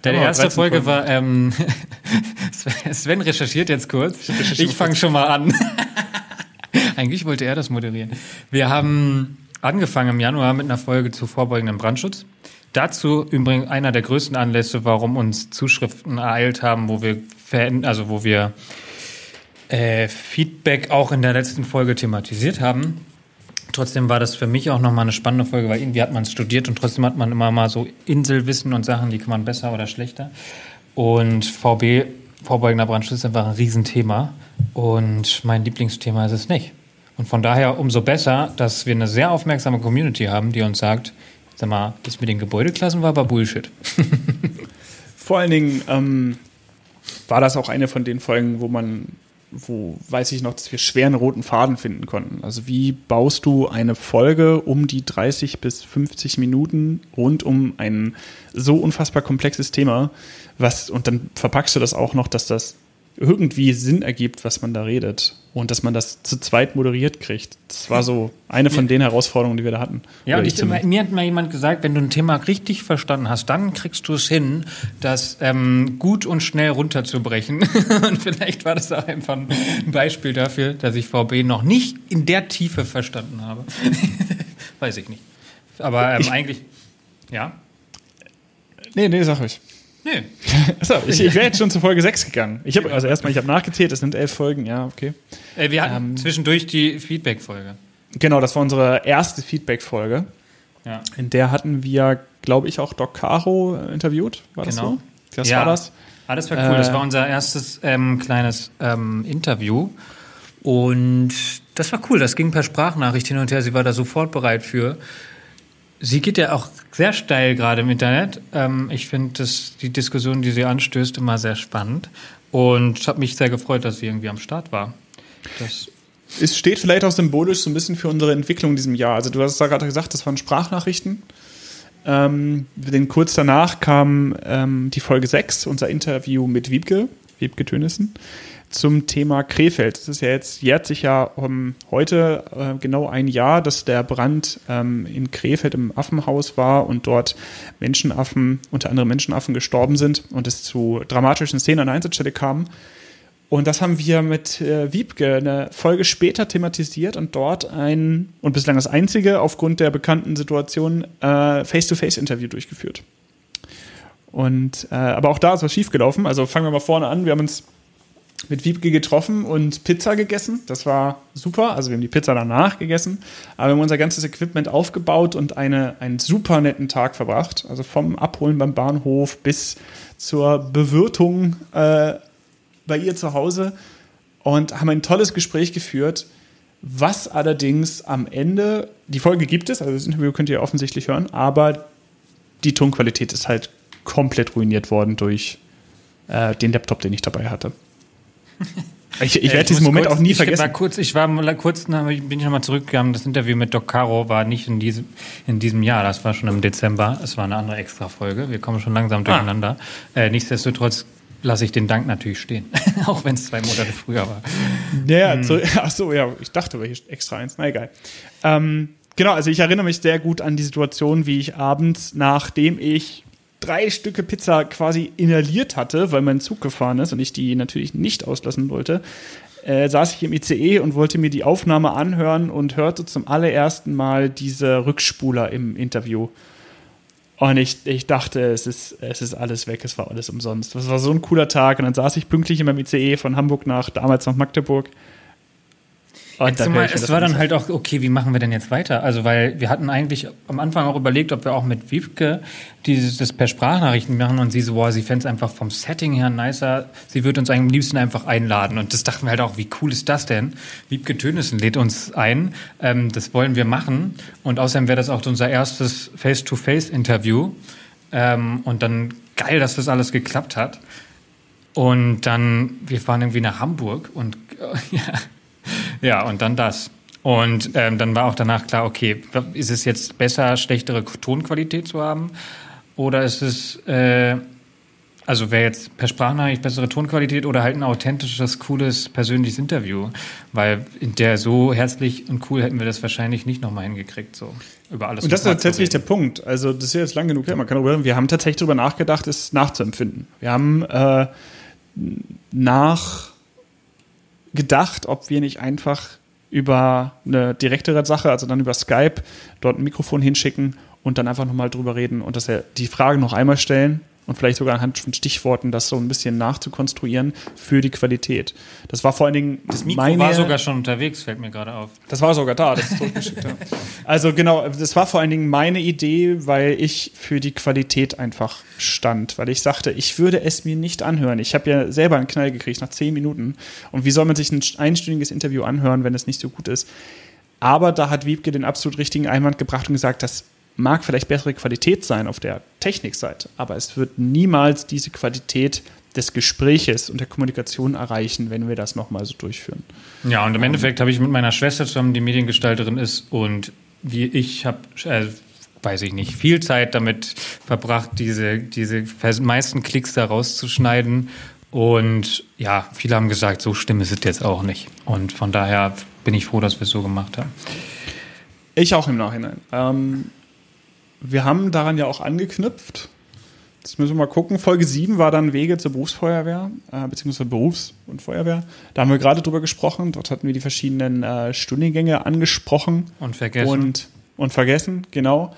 Deine Aber erste 13 Folge Folgen. war, ähm, Sven- Sven recherchiert jetzt kurz. Ich fange schon mal an. Eigentlich wollte er das moderieren. Wir haben angefangen im Januar mit einer Folge zu vorbeugendem Brandschutz. Dazu übrigens einer der größten Anlässe, warum uns Zuschriften ereilt haben, wo wir, also wo wir äh, Feedback auch in der letzten Folge thematisiert haben. Trotzdem war das für mich auch nochmal eine spannende Folge, weil irgendwie hat man es studiert und trotzdem hat man immer mal so Inselwissen und Sachen, die kann man besser oder schlechter. Und VB, vorbeugender Brandschutz, ist einfach ein Riesenthema. Und mein Lieblingsthema ist es nicht. Und von daher umso besser, dass wir eine sehr aufmerksame Community haben, die uns sagt, sag mal, das mit den Gebäudeklassen war aber Bullshit. Vor allen Dingen ähm, war das auch eine von den Folgen, wo man, wo weiß ich noch, dass wir schwer einen roten Faden finden konnten. Also wie baust du eine Folge um die 30 bis 50 Minuten rund um ein so unfassbar komplexes Thema, was und dann verpackst du das auch noch, dass das irgendwie Sinn ergibt, was man da redet und dass man das zu zweit moderiert kriegt. Das war so eine von den Herausforderungen, die wir da hatten. Ja, Oder und ich, mir hat mal jemand gesagt, wenn du ein Thema richtig verstanden hast, dann kriegst du es hin, das ähm, gut und schnell runterzubrechen. und vielleicht war das auch einfach ein Beispiel dafür, dass ich VB noch nicht in der Tiefe verstanden habe. Weiß ich nicht. Aber ähm, eigentlich, ja. nee, nee, sag ich. Nö. Achso, ich, ich wäre jetzt schon zu Folge 6 gegangen. Ich habe also erstmal, ich habe nachgezählt, es sind elf Folgen, ja, okay. Äh, wir hatten Ähm. zwischendurch die Feedback-Folge. Genau, das war unsere erste Feedback-Folge. Ja. In der hatten wir, glaube ich, auch Doc Caro äh, interviewt. War das Genau. so? Das Ja. war das. Ah, das war cool. Das Äh, war unser erstes ähm, kleines ähm, Interview. Und das war cool. Das ging per Sprachnachricht hin und her. Sie war da sofort bereit für. Sie geht ja auch sehr steil gerade im Internet. Ähm, ich finde die Diskussion, die sie anstößt, immer sehr spannend. Und ich habe mich sehr gefreut, dass sie irgendwie am Start war. Das es steht vielleicht auch symbolisch so ein bisschen für unsere Entwicklung in diesem Jahr. Also du hast da gerade gesagt, das waren Sprachnachrichten. Ähm, denn kurz danach kam ähm, die Folge 6, unser Interview mit Wiebke, Wiebke Tönissen, zum Thema Krefeld. Das ist ja jetzt, jährt sich ja um, ähm, heute äh, genau ein Jahr, dass der Brand ähm, in Krefeld im Affenhaus war und dort Menschenaffen, unter anderem Menschenaffen gestorben sind und es zu dramatischen Szenen an der Einsatzstelle kam. Und das haben wir mit äh, Wiebke eine Folge später thematisiert und dort ein, und bislang das einzige, aufgrund der bekannten Situation, äh, Face-to-Face-Interview durchgeführt. Und, äh, aber auch da ist was schiefgelaufen. Also fangen wir mal vorne an. Wir haben uns mit Wiebke getroffen und Pizza gegessen. Das war super. Also wir haben die Pizza danach gegessen. Aber wir haben unser ganzes Equipment aufgebaut und eine, einen super netten Tag verbracht. Also vom Abholen beim Bahnhof bis zur Bewirtung äh, bei ihr zu Hause und haben ein tolles Gespräch geführt, was allerdings am Ende, die Folge gibt es, also das Interview könnt ihr offensichtlich hören, aber die Tonqualität ist halt komplett ruiniert worden durch äh, den Laptop, den ich dabei hatte. Ich, ich werde diesen Moment kurz, auch nie ich vergessen. War kurz, ich war mal kurz, bin ich nochmal zurückgegangen. Das Interview mit Doc Caro war nicht in diesem, in diesem Jahr, das war schon im Dezember. Es war eine andere Extra-Folge. Wir kommen schon langsam ah. durcheinander. Ah. Äh, nichtsdestotrotz lasse ich den Dank natürlich stehen, auch wenn es zwei Monate früher war. Ja, hm. so, ach so, ja, ich dachte, aber hier extra eins, na egal. Ähm, genau, also ich erinnere mich sehr gut an die Situation, wie ich abends, nachdem ich drei Stücke Pizza quasi inhaliert hatte, weil mein Zug gefahren ist und ich die natürlich nicht auslassen wollte, äh, saß ich im ICE und wollte mir die Aufnahme anhören und hörte zum allerersten Mal diese Rückspuler im Interview. Und ich, ich dachte, es ist, es ist alles weg, es war alles umsonst. Das war so ein cooler Tag. Und dann saß ich pünktlich in meinem ICE von Hamburg nach damals nach Magdeburg und dann mal, es war dann halt auch, okay, wie machen wir denn jetzt weiter? Also, weil wir hatten eigentlich am Anfang auch überlegt, ob wir auch mit Wiebke dieses, das per Sprachnachrichten machen und sie so, boah, sie fände es einfach vom Setting her nicer. Sie würde uns am liebsten einfach einladen. Und das dachten wir halt auch, wie cool ist das denn? Wiebke Tönissen lädt uns ein. Ähm, das wollen wir machen. Und außerdem wäre das auch unser erstes Face-to-Face-Interview. Ähm, und dann geil, dass das alles geklappt hat. Und dann, wir fahren irgendwie nach Hamburg und ja, ja, und dann das. Und ähm, dann war auch danach klar, okay, ist es jetzt besser, schlechtere Tonqualität zu haben? Oder ist es, äh, also wäre jetzt per Sprachnachricht bessere Tonqualität oder halt ein authentisches, cooles, persönliches Interview? Weil in der so herzlich und cool hätten wir das wahrscheinlich nicht nochmal hingekriegt, so über alles. Und das ist tatsächlich der Punkt. Also, das ist jetzt lang genug her. Man kann darüber, wir haben tatsächlich darüber nachgedacht, es nachzuempfinden. Wir haben äh, nach gedacht, ob wir nicht einfach über eine direktere Sache, also dann über Skype, dort ein Mikrofon hinschicken und dann einfach nochmal drüber reden und dass er die Frage noch einmal stellen und vielleicht sogar anhand von Stichworten das so ein bisschen nachzukonstruieren für die Qualität. Das war vor allen Dingen das Mikro meine, war sogar schon unterwegs, fällt mir gerade auf. Das war sogar da, das ist zurückgeschickt. ja. Also genau, das war vor allen Dingen meine Idee, weil ich für die Qualität einfach stand, weil ich sagte, ich würde es mir nicht anhören. Ich habe ja selber einen Knall gekriegt nach zehn Minuten und wie soll man sich ein einstündiges Interview anhören, wenn es nicht so gut ist? Aber da hat Wiebke den absolut richtigen Einwand gebracht und gesagt, das mag vielleicht bessere Qualität sein auf der Technikseite, aber es wird niemals diese Qualität des Gespräches und der Kommunikation erreichen, wenn wir das nochmal so durchführen. Ja, und im Endeffekt habe ich mit meiner Schwester zusammen, die Mediengestalterin ist, und wie ich habe, äh, weiß ich nicht, viel Zeit damit verbracht, diese, diese meisten Klicks da rauszuschneiden. Und ja, viele haben gesagt, so schlimm ist es jetzt auch nicht. Und von daher bin ich froh, dass wir es so gemacht haben. Ich auch im Nachhinein. Ähm, wir haben daran ja auch angeknüpft. Jetzt müssen wir mal gucken. Folge 7 war dann Wege zur Berufsfeuerwehr, äh, beziehungsweise Berufs- und Feuerwehr. Da haben wir gerade drüber gesprochen. Dort hatten wir die verschiedenen äh, Studiengänge angesprochen. Und vergessen. Und, und vergessen, genau.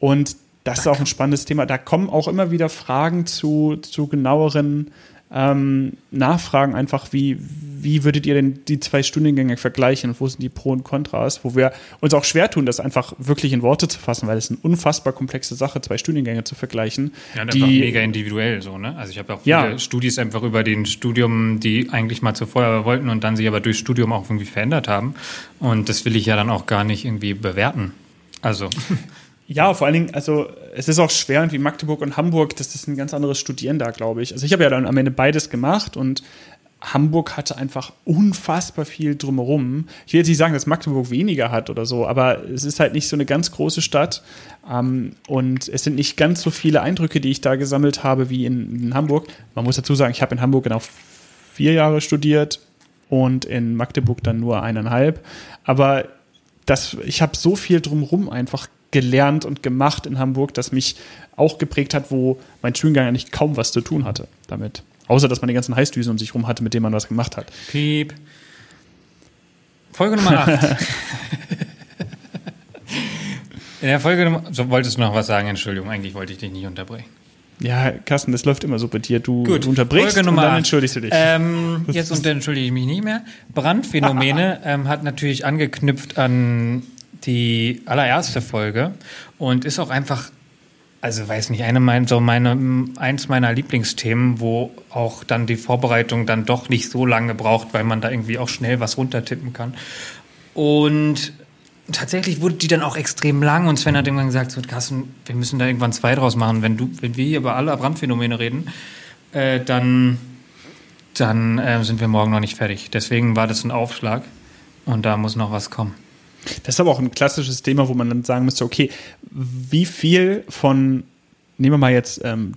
Und das da ist auch ein spannendes Thema. Da kommen auch immer wieder Fragen zu, zu genaueren ähm, nachfragen, einfach wie, wie würdet ihr denn die zwei Studiengänge vergleichen und wo sind die Pro und Kontras, wo wir uns auch schwer tun, das einfach wirklich in Worte zu fassen, weil es eine unfassbar komplexe Sache, zwei Studiengänge zu vergleichen. Ja, und die, einfach mega individuell so, ne? Also ich habe auch viele ja. Studis einfach über den Studium, die eigentlich mal zur Feuerwehr wollten und dann sich aber durch Studium auch irgendwie verändert haben. Und das will ich ja dann auch gar nicht irgendwie bewerten. Also. Ja, vor allen Dingen, also es ist auch schwer, wie Magdeburg und Hamburg, das ist ein ganz anderes Studieren da, glaube ich. Also ich habe ja dann am Ende beides gemacht und Hamburg hatte einfach unfassbar viel drumherum. Ich will jetzt nicht sagen, dass Magdeburg weniger hat oder so, aber es ist halt nicht so eine ganz große Stadt. Ähm, und es sind nicht ganz so viele Eindrücke, die ich da gesammelt habe wie in, in Hamburg. Man muss dazu sagen, ich habe in Hamburg genau vier Jahre studiert und in Magdeburg dann nur eineinhalb. Aber das, ich habe so viel drumherum einfach gelernt und gemacht in Hamburg, das mich auch geprägt hat, wo mein Studiengang eigentlich kaum was zu tun hatte damit. Außer, dass man die ganzen Heißdüsen um sich rum hatte, mit denen man was gemacht hat. Piep. Folge Nummer 8. In der Folge Nummer. So, wolltest du noch was sagen? Entschuldigung, eigentlich wollte ich dich nicht unterbrechen. Ja, Carsten, das läuft immer so bei dir. Du, Gut, du unterbrichst Folge Nummer und dann entschuldigst du dich. Ähm, jetzt entschuldige ich mich nicht mehr. Brandphänomene ähm, hat natürlich angeknüpft an die allererste Folge und ist auch einfach, also weiß nicht, eine mein, so meine, eins meiner Lieblingsthemen, wo auch dann die Vorbereitung dann doch nicht so lange braucht, weil man da irgendwie auch schnell was runtertippen kann. Und tatsächlich wurde die dann auch extrem lang und Sven hat irgendwann gesagt, so Carsten, wir müssen da irgendwann zwei draus machen. Wenn du, wenn wir hier über alle Brandphänomene reden, äh, dann, dann äh, sind wir morgen noch nicht fertig. Deswegen war das ein Aufschlag und da muss noch was kommen. Das ist aber auch ein klassisches Thema, wo man dann sagen müsste, okay, wie viel von, nehmen wir mal jetzt ähm,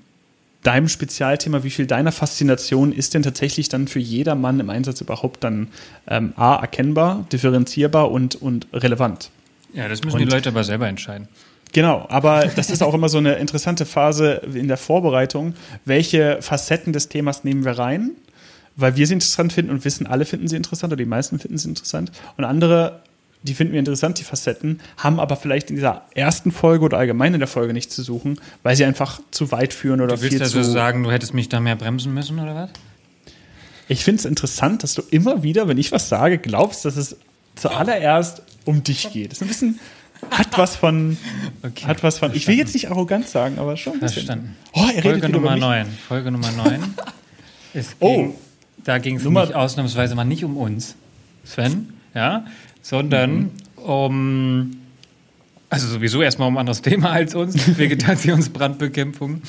deinem Spezialthema, wie viel deiner Faszination ist denn tatsächlich dann für jedermann im Einsatz überhaupt dann ähm, A, erkennbar, differenzierbar und, und relevant? Ja, das müssen Und- die Leute aber selber entscheiden. Genau, aber das ist auch immer so eine interessante Phase in der Vorbereitung. Welche Facetten des Themas nehmen wir rein? Weil wir sie interessant finden und wissen, alle finden sie interessant oder die meisten finden sie interessant. Und andere, die finden wir interessant, die Facetten, haben aber vielleicht in dieser ersten Folge oder allgemein in der Folge nicht zu suchen, weil sie einfach zu weit führen oder Du willst viel also zu. sagen, du hättest mich da mehr bremsen müssen, oder was? Ich finde es interessant, dass du immer wieder, wenn ich was sage, glaubst, dass es zuallererst um dich geht. Das ist ein bisschen, hat was von, Okay, hat was von, ich will jetzt nicht arrogant sagen, aber schon ein bisschen. Verstanden. Oh, er redet Folge über Nummer mich. 9. Folge Nummer 9. Es Oh. ging, da ging es ausnahmsweise mal nicht um uns, Sven, ja, sondern Mhm. um, also sowieso erstmal um ein anderes Thema als uns, Vegetationsbrandbekämpfung.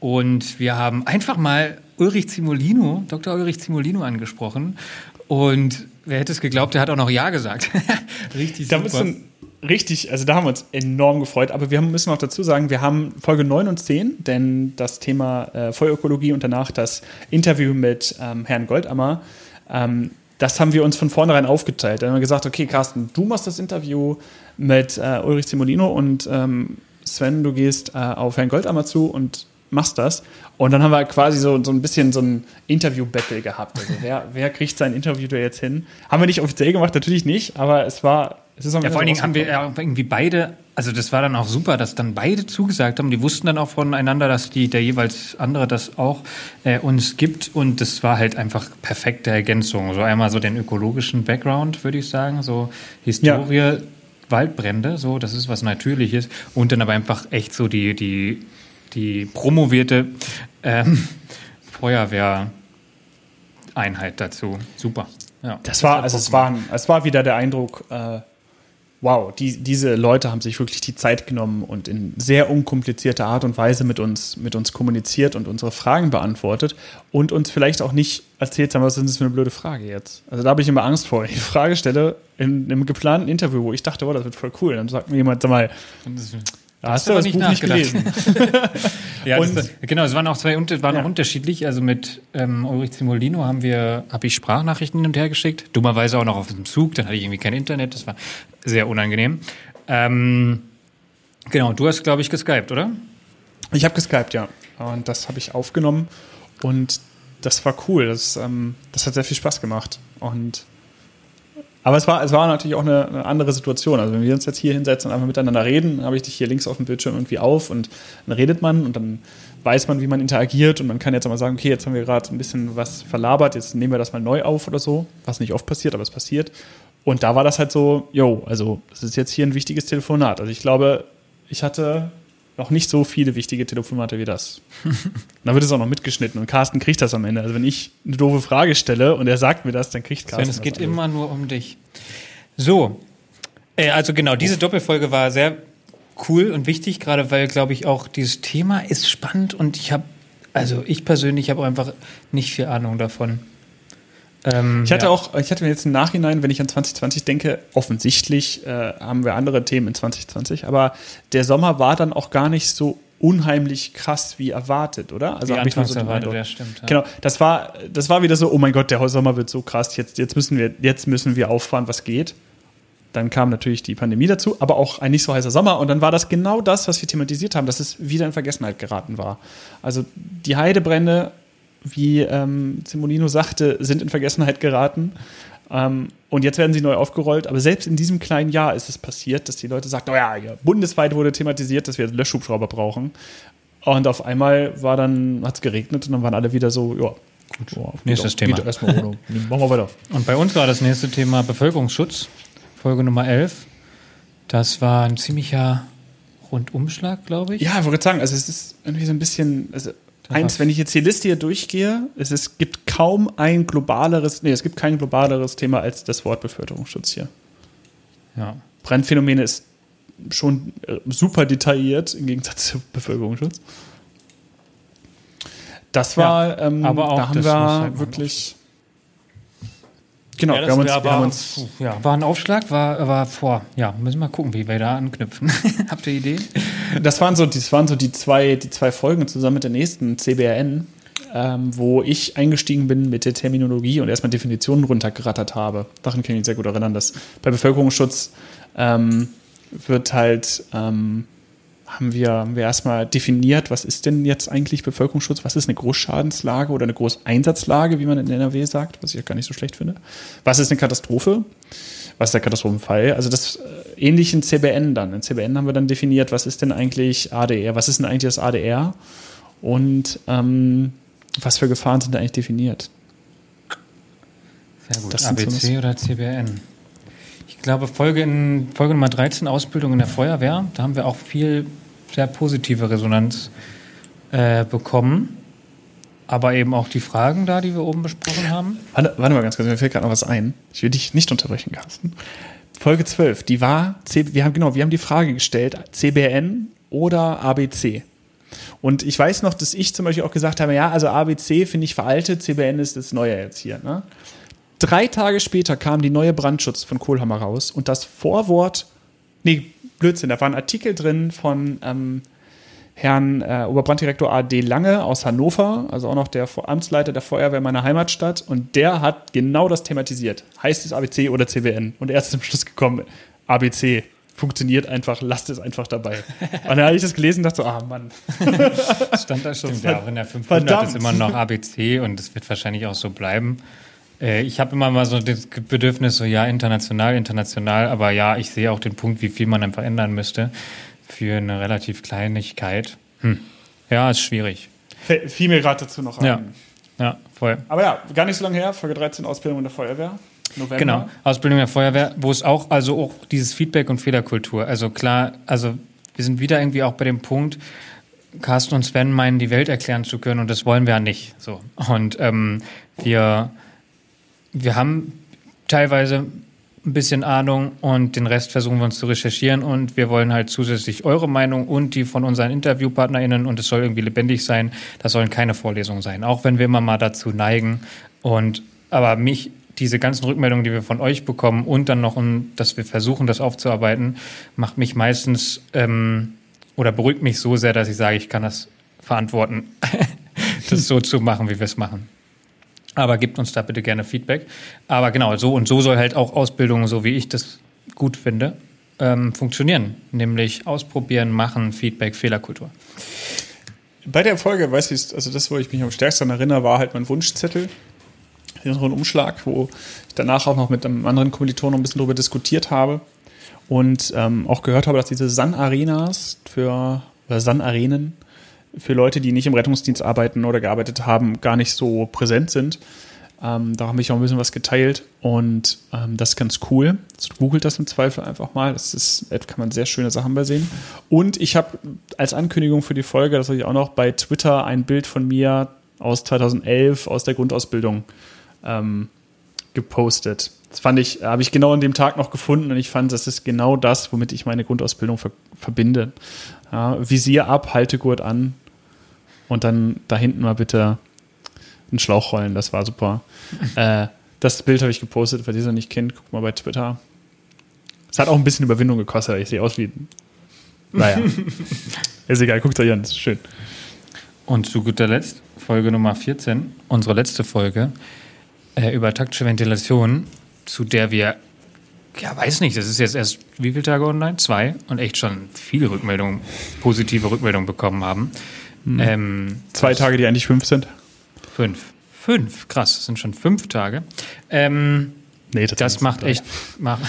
Und wir haben einfach mal Ulrich Zimolino, Dr. Ulrich Zimolino angesprochen. Und wer hätte es geglaubt, der hat auch noch Ja gesagt. Richtig Da super. richtig, also da haben wir uns enorm gefreut. Aber wir müssen auch dazu sagen, wir haben Folge 9 und 10, denn das Thema äh, Feuerökologie und danach das Interview mit ähm, Herrn Goldammer, ähm, das haben wir uns von vornherein aufgeteilt. Dann haben wir gesagt, okay, Carsten, du machst das Interview mit äh, Ulrich Zimolino und ähm, Sven, du gehst äh, auf Herrn Goldammer zu und machst das. Und dann haben wir quasi so, so ein bisschen so ein Interview-Battle gehabt. Also wer, wer kriegt sein Interview da jetzt hin? Haben wir nicht offiziell gemacht, natürlich nicht, aber es war, Ja, vor allen Dingen haben wir ja irgendwie beide, also das war dann auch super, dass dann beide zugesagt haben. Die wussten dann auch voneinander, dass die, der jeweils andere das auch äh, uns gibt. Und das war halt einfach perfekte Ergänzung. So einmal so den ökologischen Background, würde ich sagen, so Historie, Waldbrände, so, das ist was Natürliches. Und dann aber einfach echt so die, die, die promovierte ähm, Feuerwehreinheit dazu. Super. Ja. Das war, also es war, es war wieder der Eindruck, äh, wow, die, diese Leute haben sich wirklich die Zeit genommen und in sehr unkomplizierter Art und Weise mit uns, mit uns kommuniziert und unsere Fragen beantwortet und uns vielleicht auch nicht erzählt haben, was ist das für eine blöde Frage jetzt. Also da habe ich immer Angst vor. wenn Ich die Frage stelle in einem geplanten Interview, wo ich dachte, oh, das wird voll cool. Dann sagt mir jemand, sag mal, da hast du aber das nicht Buch nicht gelesen. Ja, das, genau, es waren auch zwei waren Ja. auch unterschiedlich. Also mit ähm, Ulrich Zimolino haben wir, habe ich Sprachnachrichten hin und her geschickt. Dummerweise auch noch auf dem Zug, dann hatte ich irgendwie kein Internet, das war sehr unangenehm. Ähm, genau, du hast, glaube ich, geskypt, oder? Ich habe geskypt, ja. Und das habe ich aufgenommen und das war cool. Das, ähm, das hat sehr viel Spaß gemacht. Und aber es war, es war natürlich auch eine, eine andere Situation. Also wenn wir uns jetzt hier hinsetzen und einfach miteinander reden, habe ich dich hier links auf dem Bildschirm irgendwie auf und dann redet man und dann weiß man, wie man interagiert und man kann jetzt auch mal sagen, okay, jetzt haben wir gerade ein bisschen was verlabert, jetzt nehmen wir das mal neu auf oder so, was nicht oft passiert, aber es passiert. Und da war das halt so, yo, also das ist jetzt hier ein wichtiges Telefonat. Also ich glaube, ich hatte noch nicht so viele wichtige Telefonate wie das. Und dann wird es auch noch mitgeschnitten und Carsten kriegt das am Ende. Also wenn ich eine doofe Frage stelle und er sagt mir das, dann kriegt Carsten Sven, es geht immer nur um dich. So, äh, also genau, diese Doppelfolge war sehr cool und wichtig, gerade weil, glaube ich, auch dieses Thema ist spannend und ich habe, also ich persönlich habe einfach nicht viel Ahnung davon. Ähm, ich hatte ja. auch, ich hatte mir jetzt im Nachhinein, wenn ich an 2020 denke, offensichtlich äh, haben wir andere Themen in 2020, aber der Sommer war dann auch gar nicht so unheimlich krass wie erwartet, oder? Also habe ich so erwartet, ja, stimmt. Ja. Genau, das war, das war wieder so, oh mein Gott, der Sommer wird so krass, jetzt, jetzt müssen wir, jetzt müssen wir auffahren, was geht. Dann kam natürlich die Pandemie dazu, aber auch ein nicht so heißer Sommer. Und dann war das genau das, was wir thematisiert haben, dass es wieder in Vergessenheit geraten war. Also die Heidebrände wie ähm, Simolino sagte, sind in Vergessenheit geraten. Ähm, und jetzt werden sie neu aufgerollt. Aber selbst in diesem kleinen Jahr ist es passiert, dass die Leute sagten, oh ja, ja bundesweit wurde thematisiert, dass wir Löschhubschrauber brauchen. Und auf einmal war dann, hat es geregnet und dann waren alle wieder so, ja, gut, oh, nächstes Thema. Erstmal Machen wir weiter. Und bei uns war das nächste Thema Bevölkerungsschutz, Folge Nummer 11. Das war ein ziemlicher Rundumschlag, glaube ich. Ja, ich wollte sagen, also es ist irgendwie so ein bisschen, also Eins, wenn ich jetzt die Liste hier durchgehe, es, es gibt kaum ein globaleres, nee, es gibt kein globaleres Thema als das Wort Bevölkerungsschutz hier. Ja. Brandphänomene ist schon äh, super detailliert im Gegensatz zu Bevölkerungsschutz. Das war, ja, ähm, aber auch, da haben wir halt wirklich. Genau, ja, wir, haben uns, wir haben uns, ja, war ein Aufschlag, war, war vor. Ja, müssen wir mal gucken, wie wir da anknüpfen. Habt ihr Ideen? Das waren so, das waren so die zwei, die zwei Folgen zusammen mit der nächsten CBRN, ähm, wo ich eingestiegen bin mit der Terminologie und erstmal Definitionen runtergerattert habe. Daran kann ich mich sehr gut erinnern, dass bei Bevölkerungsschutz ähm, wird halt ähm, haben wir, haben wir erstmal definiert, was ist denn jetzt eigentlich Bevölkerungsschutz? Was ist eine Großschadenslage oder eine Großeinsatzlage, wie man in NRW sagt, was ich auch gar nicht so schlecht finde? Was ist eine Katastrophe? Was ist der Katastrophenfall? Also das äh, ähnlich in CBN dann. In CBN haben wir dann definiert, was ist denn eigentlich ADR? Was ist denn eigentlich das ADR? Und ähm, was für Gefahren sind da eigentlich definiert? Sehr gut. Das ABC so oder CBN? Glaube, Folge, in, Folge Nummer 13, Ausbildung in der Feuerwehr, da haben wir auch viel sehr positive Resonanz äh, bekommen. Aber eben auch die Fragen da, die wir oben besprochen haben. Warte, warte mal ganz kurz, mir fällt gerade noch was ein. Ich will dich nicht unterbrechen, Carsten. Folge 12, die war, wir haben genau, wir haben die Frage gestellt, CBN oder ABC. Und ich weiß noch, dass ich zum Beispiel auch gesagt habe, ja, also ABC finde ich veraltet, CBN ist das Neue jetzt hier. Ne? Drei Tage später kam die neue Brandschutz von Kohlhammer raus und das Vorwort, nee, Blödsinn, da war ein Artikel drin von ähm, Herrn äh, Oberbranddirektor A.D. Lange aus Hannover, also auch noch der Amtsleiter der Feuerwehr meiner Heimatstadt. Und der hat genau das thematisiert. Heißt es ABC oder CBN? Und er ist zum Schluss gekommen, ABC. Funktioniert einfach, lasst es einfach dabei. Und dann habe ich das gelesen und dachte so, ah Mann. Stand da schon, ja, auch in der 500 Verdammt. ist immer noch ABC und es wird wahrscheinlich auch so bleiben. Äh, ich habe immer mal so das Bedürfnis, so ja, international, international, aber ja, ich sehe auch den Punkt, wie viel man dann verändern müsste für eine relativ Kleinigkeit. Hm. Ja, ist schwierig. Fiel mir gerade dazu noch ein. Ja. ja, voll. Aber ja, gar nicht so lange her, Folge 13, Ausbildung in der Feuerwehr. November. Genau, Ausbildung der Feuerwehr, wo es auch, also auch dieses Feedback und Fehlerkultur. Also klar, also wir sind wieder irgendwie auch bei dem Punkt, Carsten und Sven meinen, die Welt erklären zu können und das wollen wir ja nicht. So. Und ähm, wir wir haben teilweise ein bisschen Ahnung und den Rest versuchen wir uns zu recherchieren und wir wollen halt zusätzlich eure Meinung und die von unseren InterviewpartnerInnen und es soll irgendwie lebendig sein. Das sollen keine Vorlesungen sein, auch wenn wir immer mal dazu neigen. Und aber mich, diese ganzen Rückmeldungen, die wir von euch bekommen und dann noch, um, dass wir versuchen, das aufzuarbeiten, macht mich meistens ähm, oder beruhigt mich so sehr, dass ich sage, ich kann das verantworten, das so zu machen, wie wir es machen. Aber gebt uns da bitte gerne Feedback. Aber genau, so und so soll halt auch Ausbildung, so wie ich das gut finde, ähm, funktionieren. Nämlich ausprobieren, machen, Feedback, Fehlerkultur. Bei der Folge, weiß ich, also das, wo ich mich am stärksten erinnere, war halt mein Wunschzettel. Hier so ein Umschlag, wo ich danach auch noch mit einem anderen Kommiliton noch ein bisschen darüber diskutiert habe und ähm, auch gehört habe, dass diese Sun-Arenas für oder Sun-Arenen für Leute, die nicht im Rettungsdienst arbeiten oder gearbeitet haben, gar nicht so präsent sind. Ähm, da habe ich auch ein bisschen was geteilt und ähm, das ist ganz cool. Also, googelt das im Zweifel einfach mal. Das ist, da kann man sehr schöne Sachen bei sehen. Und ich habe als Ankündigung für die Folge, das habe ich auch noch bei Twitter ein Bild von mir aus 2011 aus der Grundausbildung ähm, gepostet. Das fand ich, habe ich genau an dem Tag noch gefunden und ich fand, das ist genau das, womit ich meine Grundausbildung ver verbinde. Ja, Visier ab, Haltegurt an und dann da hinten mal bitte einen Schlauch rollen, das war super. äh, das Bild habe ich gepostet, wer dieser nicht kennt, guckt mal bei Twitter. Es hat auch ein bisschen Überwindung gekostet, ich sehe aus wie. Naja. ist egal, guckt euch an, ist schön. Und zu guter Letzt, Folge Nummer 14, unsere letzte Folge, äh, über taktische Ventilation, zu der wir, ja, weiß nicht, das ist jetzt erst wie viele Tage online? Zwei und echt schon viele Rückmeldungen, positive Rückmeldungen bekommen haben. Mhm. Ähm, Zwei Tage, die eigentlich fünf sind? Fünf. Fünf, krass, das sind schon fünf Tage. Ähm, nee, das, das macht echt. Mach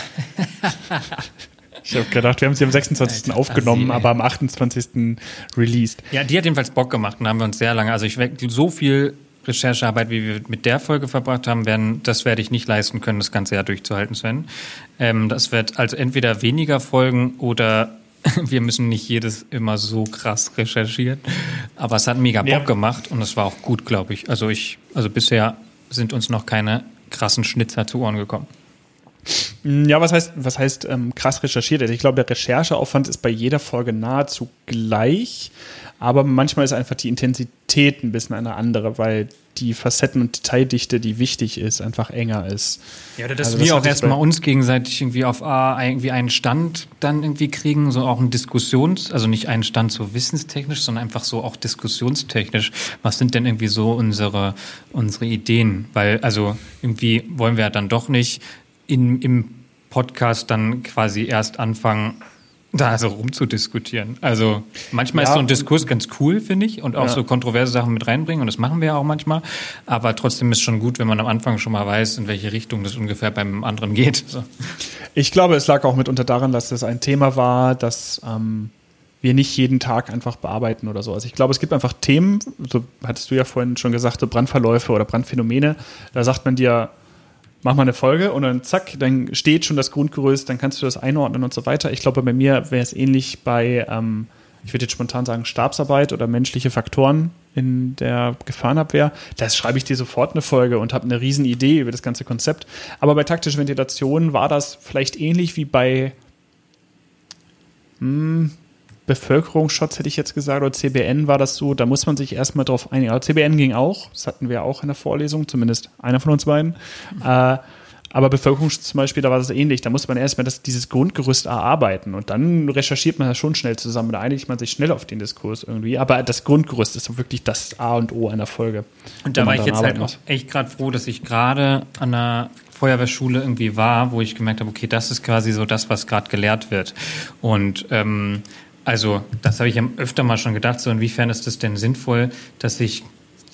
ich habe gedacht, wir haben sie am 26. Alter, aufgenommen, aber am 28. released. Ja, die hat jedenfalls Bock gemacht und haben wir uns sehr lange. Also ich so viel Recherchearbeit, wie wir mit der Folge verbracht haben, werden, das werde ich nicht leisten können, das ganze Jahr durchzuhalten, Sven. Ähm, das wird also entweder weniger Folgen oder wir müssen nicht jedes immer so krass recherchieren. Aber es hat mega Bock ja. gemacht und es war auch gut, glaube ich. Also ich, also bisher sind uns noch keine krassen Schnitzer zu Ohren gekommen. Ja, was heißt, was heißt ähm, krass recherchiert? Also ich glaube, der Rechercheaufwand ist bei jeder Folge nahezu gleich, aber manchmal ist einfach die Intensität ein bisschen eine andere, weil die Facetten und Detaildichte, die wichtig ist, einfach enger ist. Ja, oder dass also, wir das auch erstmal uns gegenseitig irgendwie auf A irgendwie einen Stand dann irgendwie kriegen, so auch ein Diskussions-, also nicht einen Stand so wissenstechnisch, sondern einfach so auch diskussionstechnisch. Was sind denn irgendwie so unsere, unsere Ideen? Weil, also irgendwie wollen wir ja dann doch nicht in, im Podcast dann quasi erst anfangen, da so rumzudiskutieren. Also manchmal ja. ist so ein Diskurs ganz cool, finde ich, und auch ja. so kontroverse Sachen mit reinbringen, und das machen wir ja auch manchmal. Aber trotzdem ist schon gut, wenn man am Anfang schon mal weiß, in welche Richtung das ungefähr beim anderen geht. So. Ich glaube, es lag auch mitunter daran, dass das ein Thema war, das ähm, wir nicht jeden Tag einfach bearbeiten oder so. Also ich glaube, es gibt einfach Themen, so hattest du ja vorhin schon gesagt, so Brandverläufe oder Brandphänomene, da sagt man dir, mach mal eine Folge und dann zack, dann steht schon das Grundgerüst, dann kannst du das einordnen und so weiter. Ich glaube, bei mir wäre es ähnlich bei, ähm, ich würde jetzt spontan sagen, Stabsarbeit oder menschliche Faktoren in der Gefahrenabwehr. Da schreibe ich dir sofort eine Folge und habe eine riesen Idee über das ganze Konzept. Aber bei taktischer Ventilation war das vielleicht ähnlich wie bei hm, Bevölkerungsschutz, hätte ich jetzt gesagt, oder CBN war das so, da muss man sich erstmal drauf einigen. Aber CBN ging auch, das hatten wir auch in der Vorlesung, zumindest einer von uns beiden. Mhm. Äh, aber Bevölkerungsschutz zum Beispiel, da war das ähnlich. Da muss man erstmal das, dieses Grundgerüst erarbeiten und dann recherchiert man das schon schnell zusammen. Da einigt man sich schnell auf den Diskurs irgendwie. Aber das Grundgerüst ist wirklich das A und O einer Folge. Und da war ich jetzt halt auch echt gerade froh, dass ich gerade an der Feuerwehrschule irgendwie war, wo ich gemerkt habe, okay, das ist quasi so das, was gerade gelehrt wird. Und ähm, also, das habe ich öfter mal schon gedacht. So, inwiefern ist es denn sinnvoll, dass ich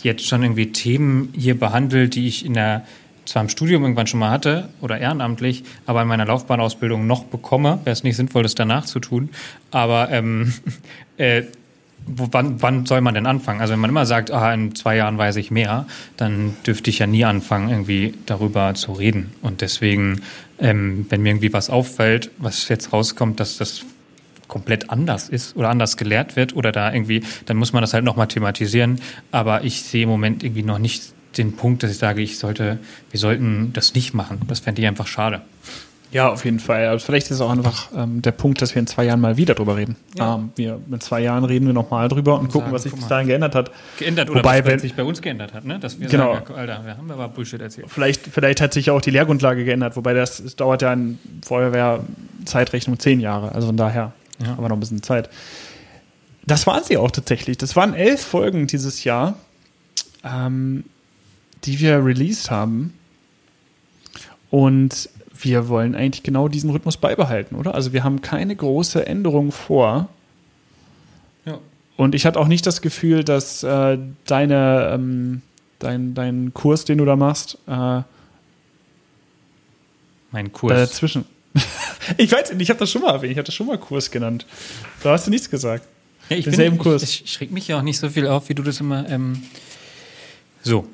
jetzt schon irgendwie Themen hier behandle, die ich in der zwar im Studium irgendwann schon mal hatte oder ehrenamtlich, aber in meiner Laufbahnausbildung noch bekomme. Wäre es nicht sinnvoll, das danach zu tun. Aber ähm, äh, wo, wann, wann soll man denn anfangen? Also wenn man immer sagt, ah, in zwei Jahren weiß ich mehr, dann dürfte ich ja nie anfangen, irgendwie darüber zu reden. Und deswegen, ähm, wenn mir irgendwie was auffällt, was jetzt rauskommt, dass das komplett anders ist oder anders gelehrt wird oder da irgendwie, dann muss man das halt nochmal thematisieren. Aber ich sehe im Moment irgendwie noch nicht den Punkt, dass ich sage, ich sollte, wir sollten das nicht machen. Das fände ich einfach schade. Ja, auf jeden Fall. Also vielleicht ist es auch einfach ähm, der Punkt, dass wir in zwei Jahren mal wieder drüber reden. Ja. Ähm, wir, in zwei Jahren reden wir nochmal drüber und, und gucken, sagen, was sich bis dahin geändert hat. Geändert oder Wobei, was wenn, sich bei uns geändert hat, ne? Dass wir genau. sagen, Alter, wir haben aber Bullshit erzählt. Vielleicht, vielleicht hat sich ja auch die Lehrgrundlage geändert, wobei das, das dauert ja in Feuerwehr-Zeitrechnung zehn Jahre. Also von daher. Ja. Aber noch ein bisschen Zeit. Das waren sie auch tatsächlich. Das waren elf Folgen dieses Jahr, ähm, die wir released haben. Und wir wollen eigentlich genau diesen Rhythmus beibehalten, oder? Also wir haben keine große Änderung vor. Ja. Und ich hatte auch nicht das Gefühl, dass äh, deine, ähm, dein, dein Kurs, den du da machst, äh, mein Kurs. Dazwischen. ich weiß nicht, ich habe das schon mal erwähnt, ich habe das schon mal Kurs genannt. Da hast du nichts gesagt. Ja, ich Denselben bin, Kurs. Ich, ich, schräg mich ja auch nicht so viel auf, wie du das immer. Ähm, so.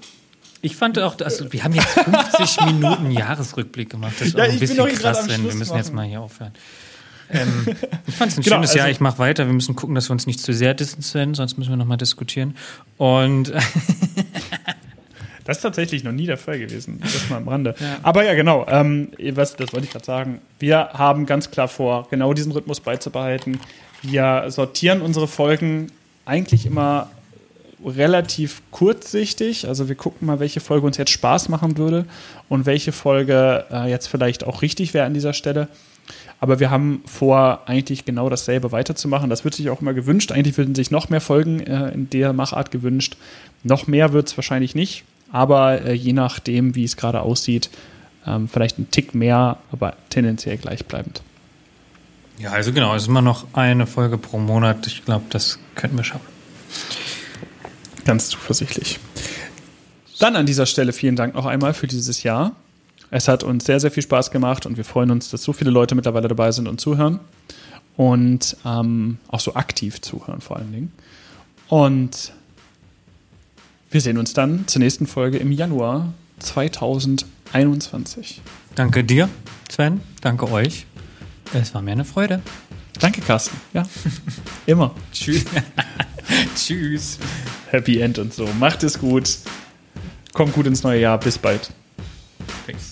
Ich fand auch, also wir haben jetzt 50 Minuten Jahresrückblick gemacht. Das ist ja, auch ein bisschen krass, wenn wir müssen machen. jetzt mal hier aufhören. Ähm, ich fand es ein genau, schönes also, Jahr. Ich mache weiter. Wir müssen gucken, dass wir uns nicht zu sehr distanzieren, sonst müssen wir nochmal diskutieren. Und Das ist tatsächlich noch nie der Fall gewesen. Das mal am Rande. Ja. Aber ja, genau. Ähm, was, das wollte ich gerade sagen. Wir haben ganz klar vor, genau diesen Rhythmus beizubehalten. Wir sortieren unsere Folgen eigentlich immer relativ kurzsichtig. Also wir gucken mal, welche Folge uns jetzt Spaß machen würde und welche Folge äh, jetzt vielleicht auch richtig wäre an dieser Stelle. Aber wir haben vor, eigentlich genau dasselbe weiterzumachen. Das wird sich auch immer gewünscht. Eigentlich würden sich noch mehr Folgen äh, in der Machart gewünscht. Noch mehr wird es wahrscheinlich nicht. Aber äh, je nachdem, wie es gerade aussieht, ähm, vielleicht ein Tick mehr, aber tendenziell gleichbleibend. Ja, also genau, es ist immer noch eine Folge pro Monat. Ich glaube, das könnten wir schaffen. Ganz zuversichtlich. Dann an dieser Stelle vielen Dank noch einmal für dieses Jahr. Es hat uns sehr, sehr viel Spaß gemacht und wir freuen uns, dass so viele Leute mittlerweile dabei sind und zuhören. Und ähm, auch so aktiv zuhören vor allen Dingen. Und wir sehen uns dann zur nächsten Folge im Januar 2021. Danke dir, Sven. Danke euch. Es war mir eine Freude. Danke, Carsten. Ja, immer. Tschüss. Tschüss. Happy End und so. Macht es gut. Kommt gut ins neue Jahr. Bis bald. Thanks.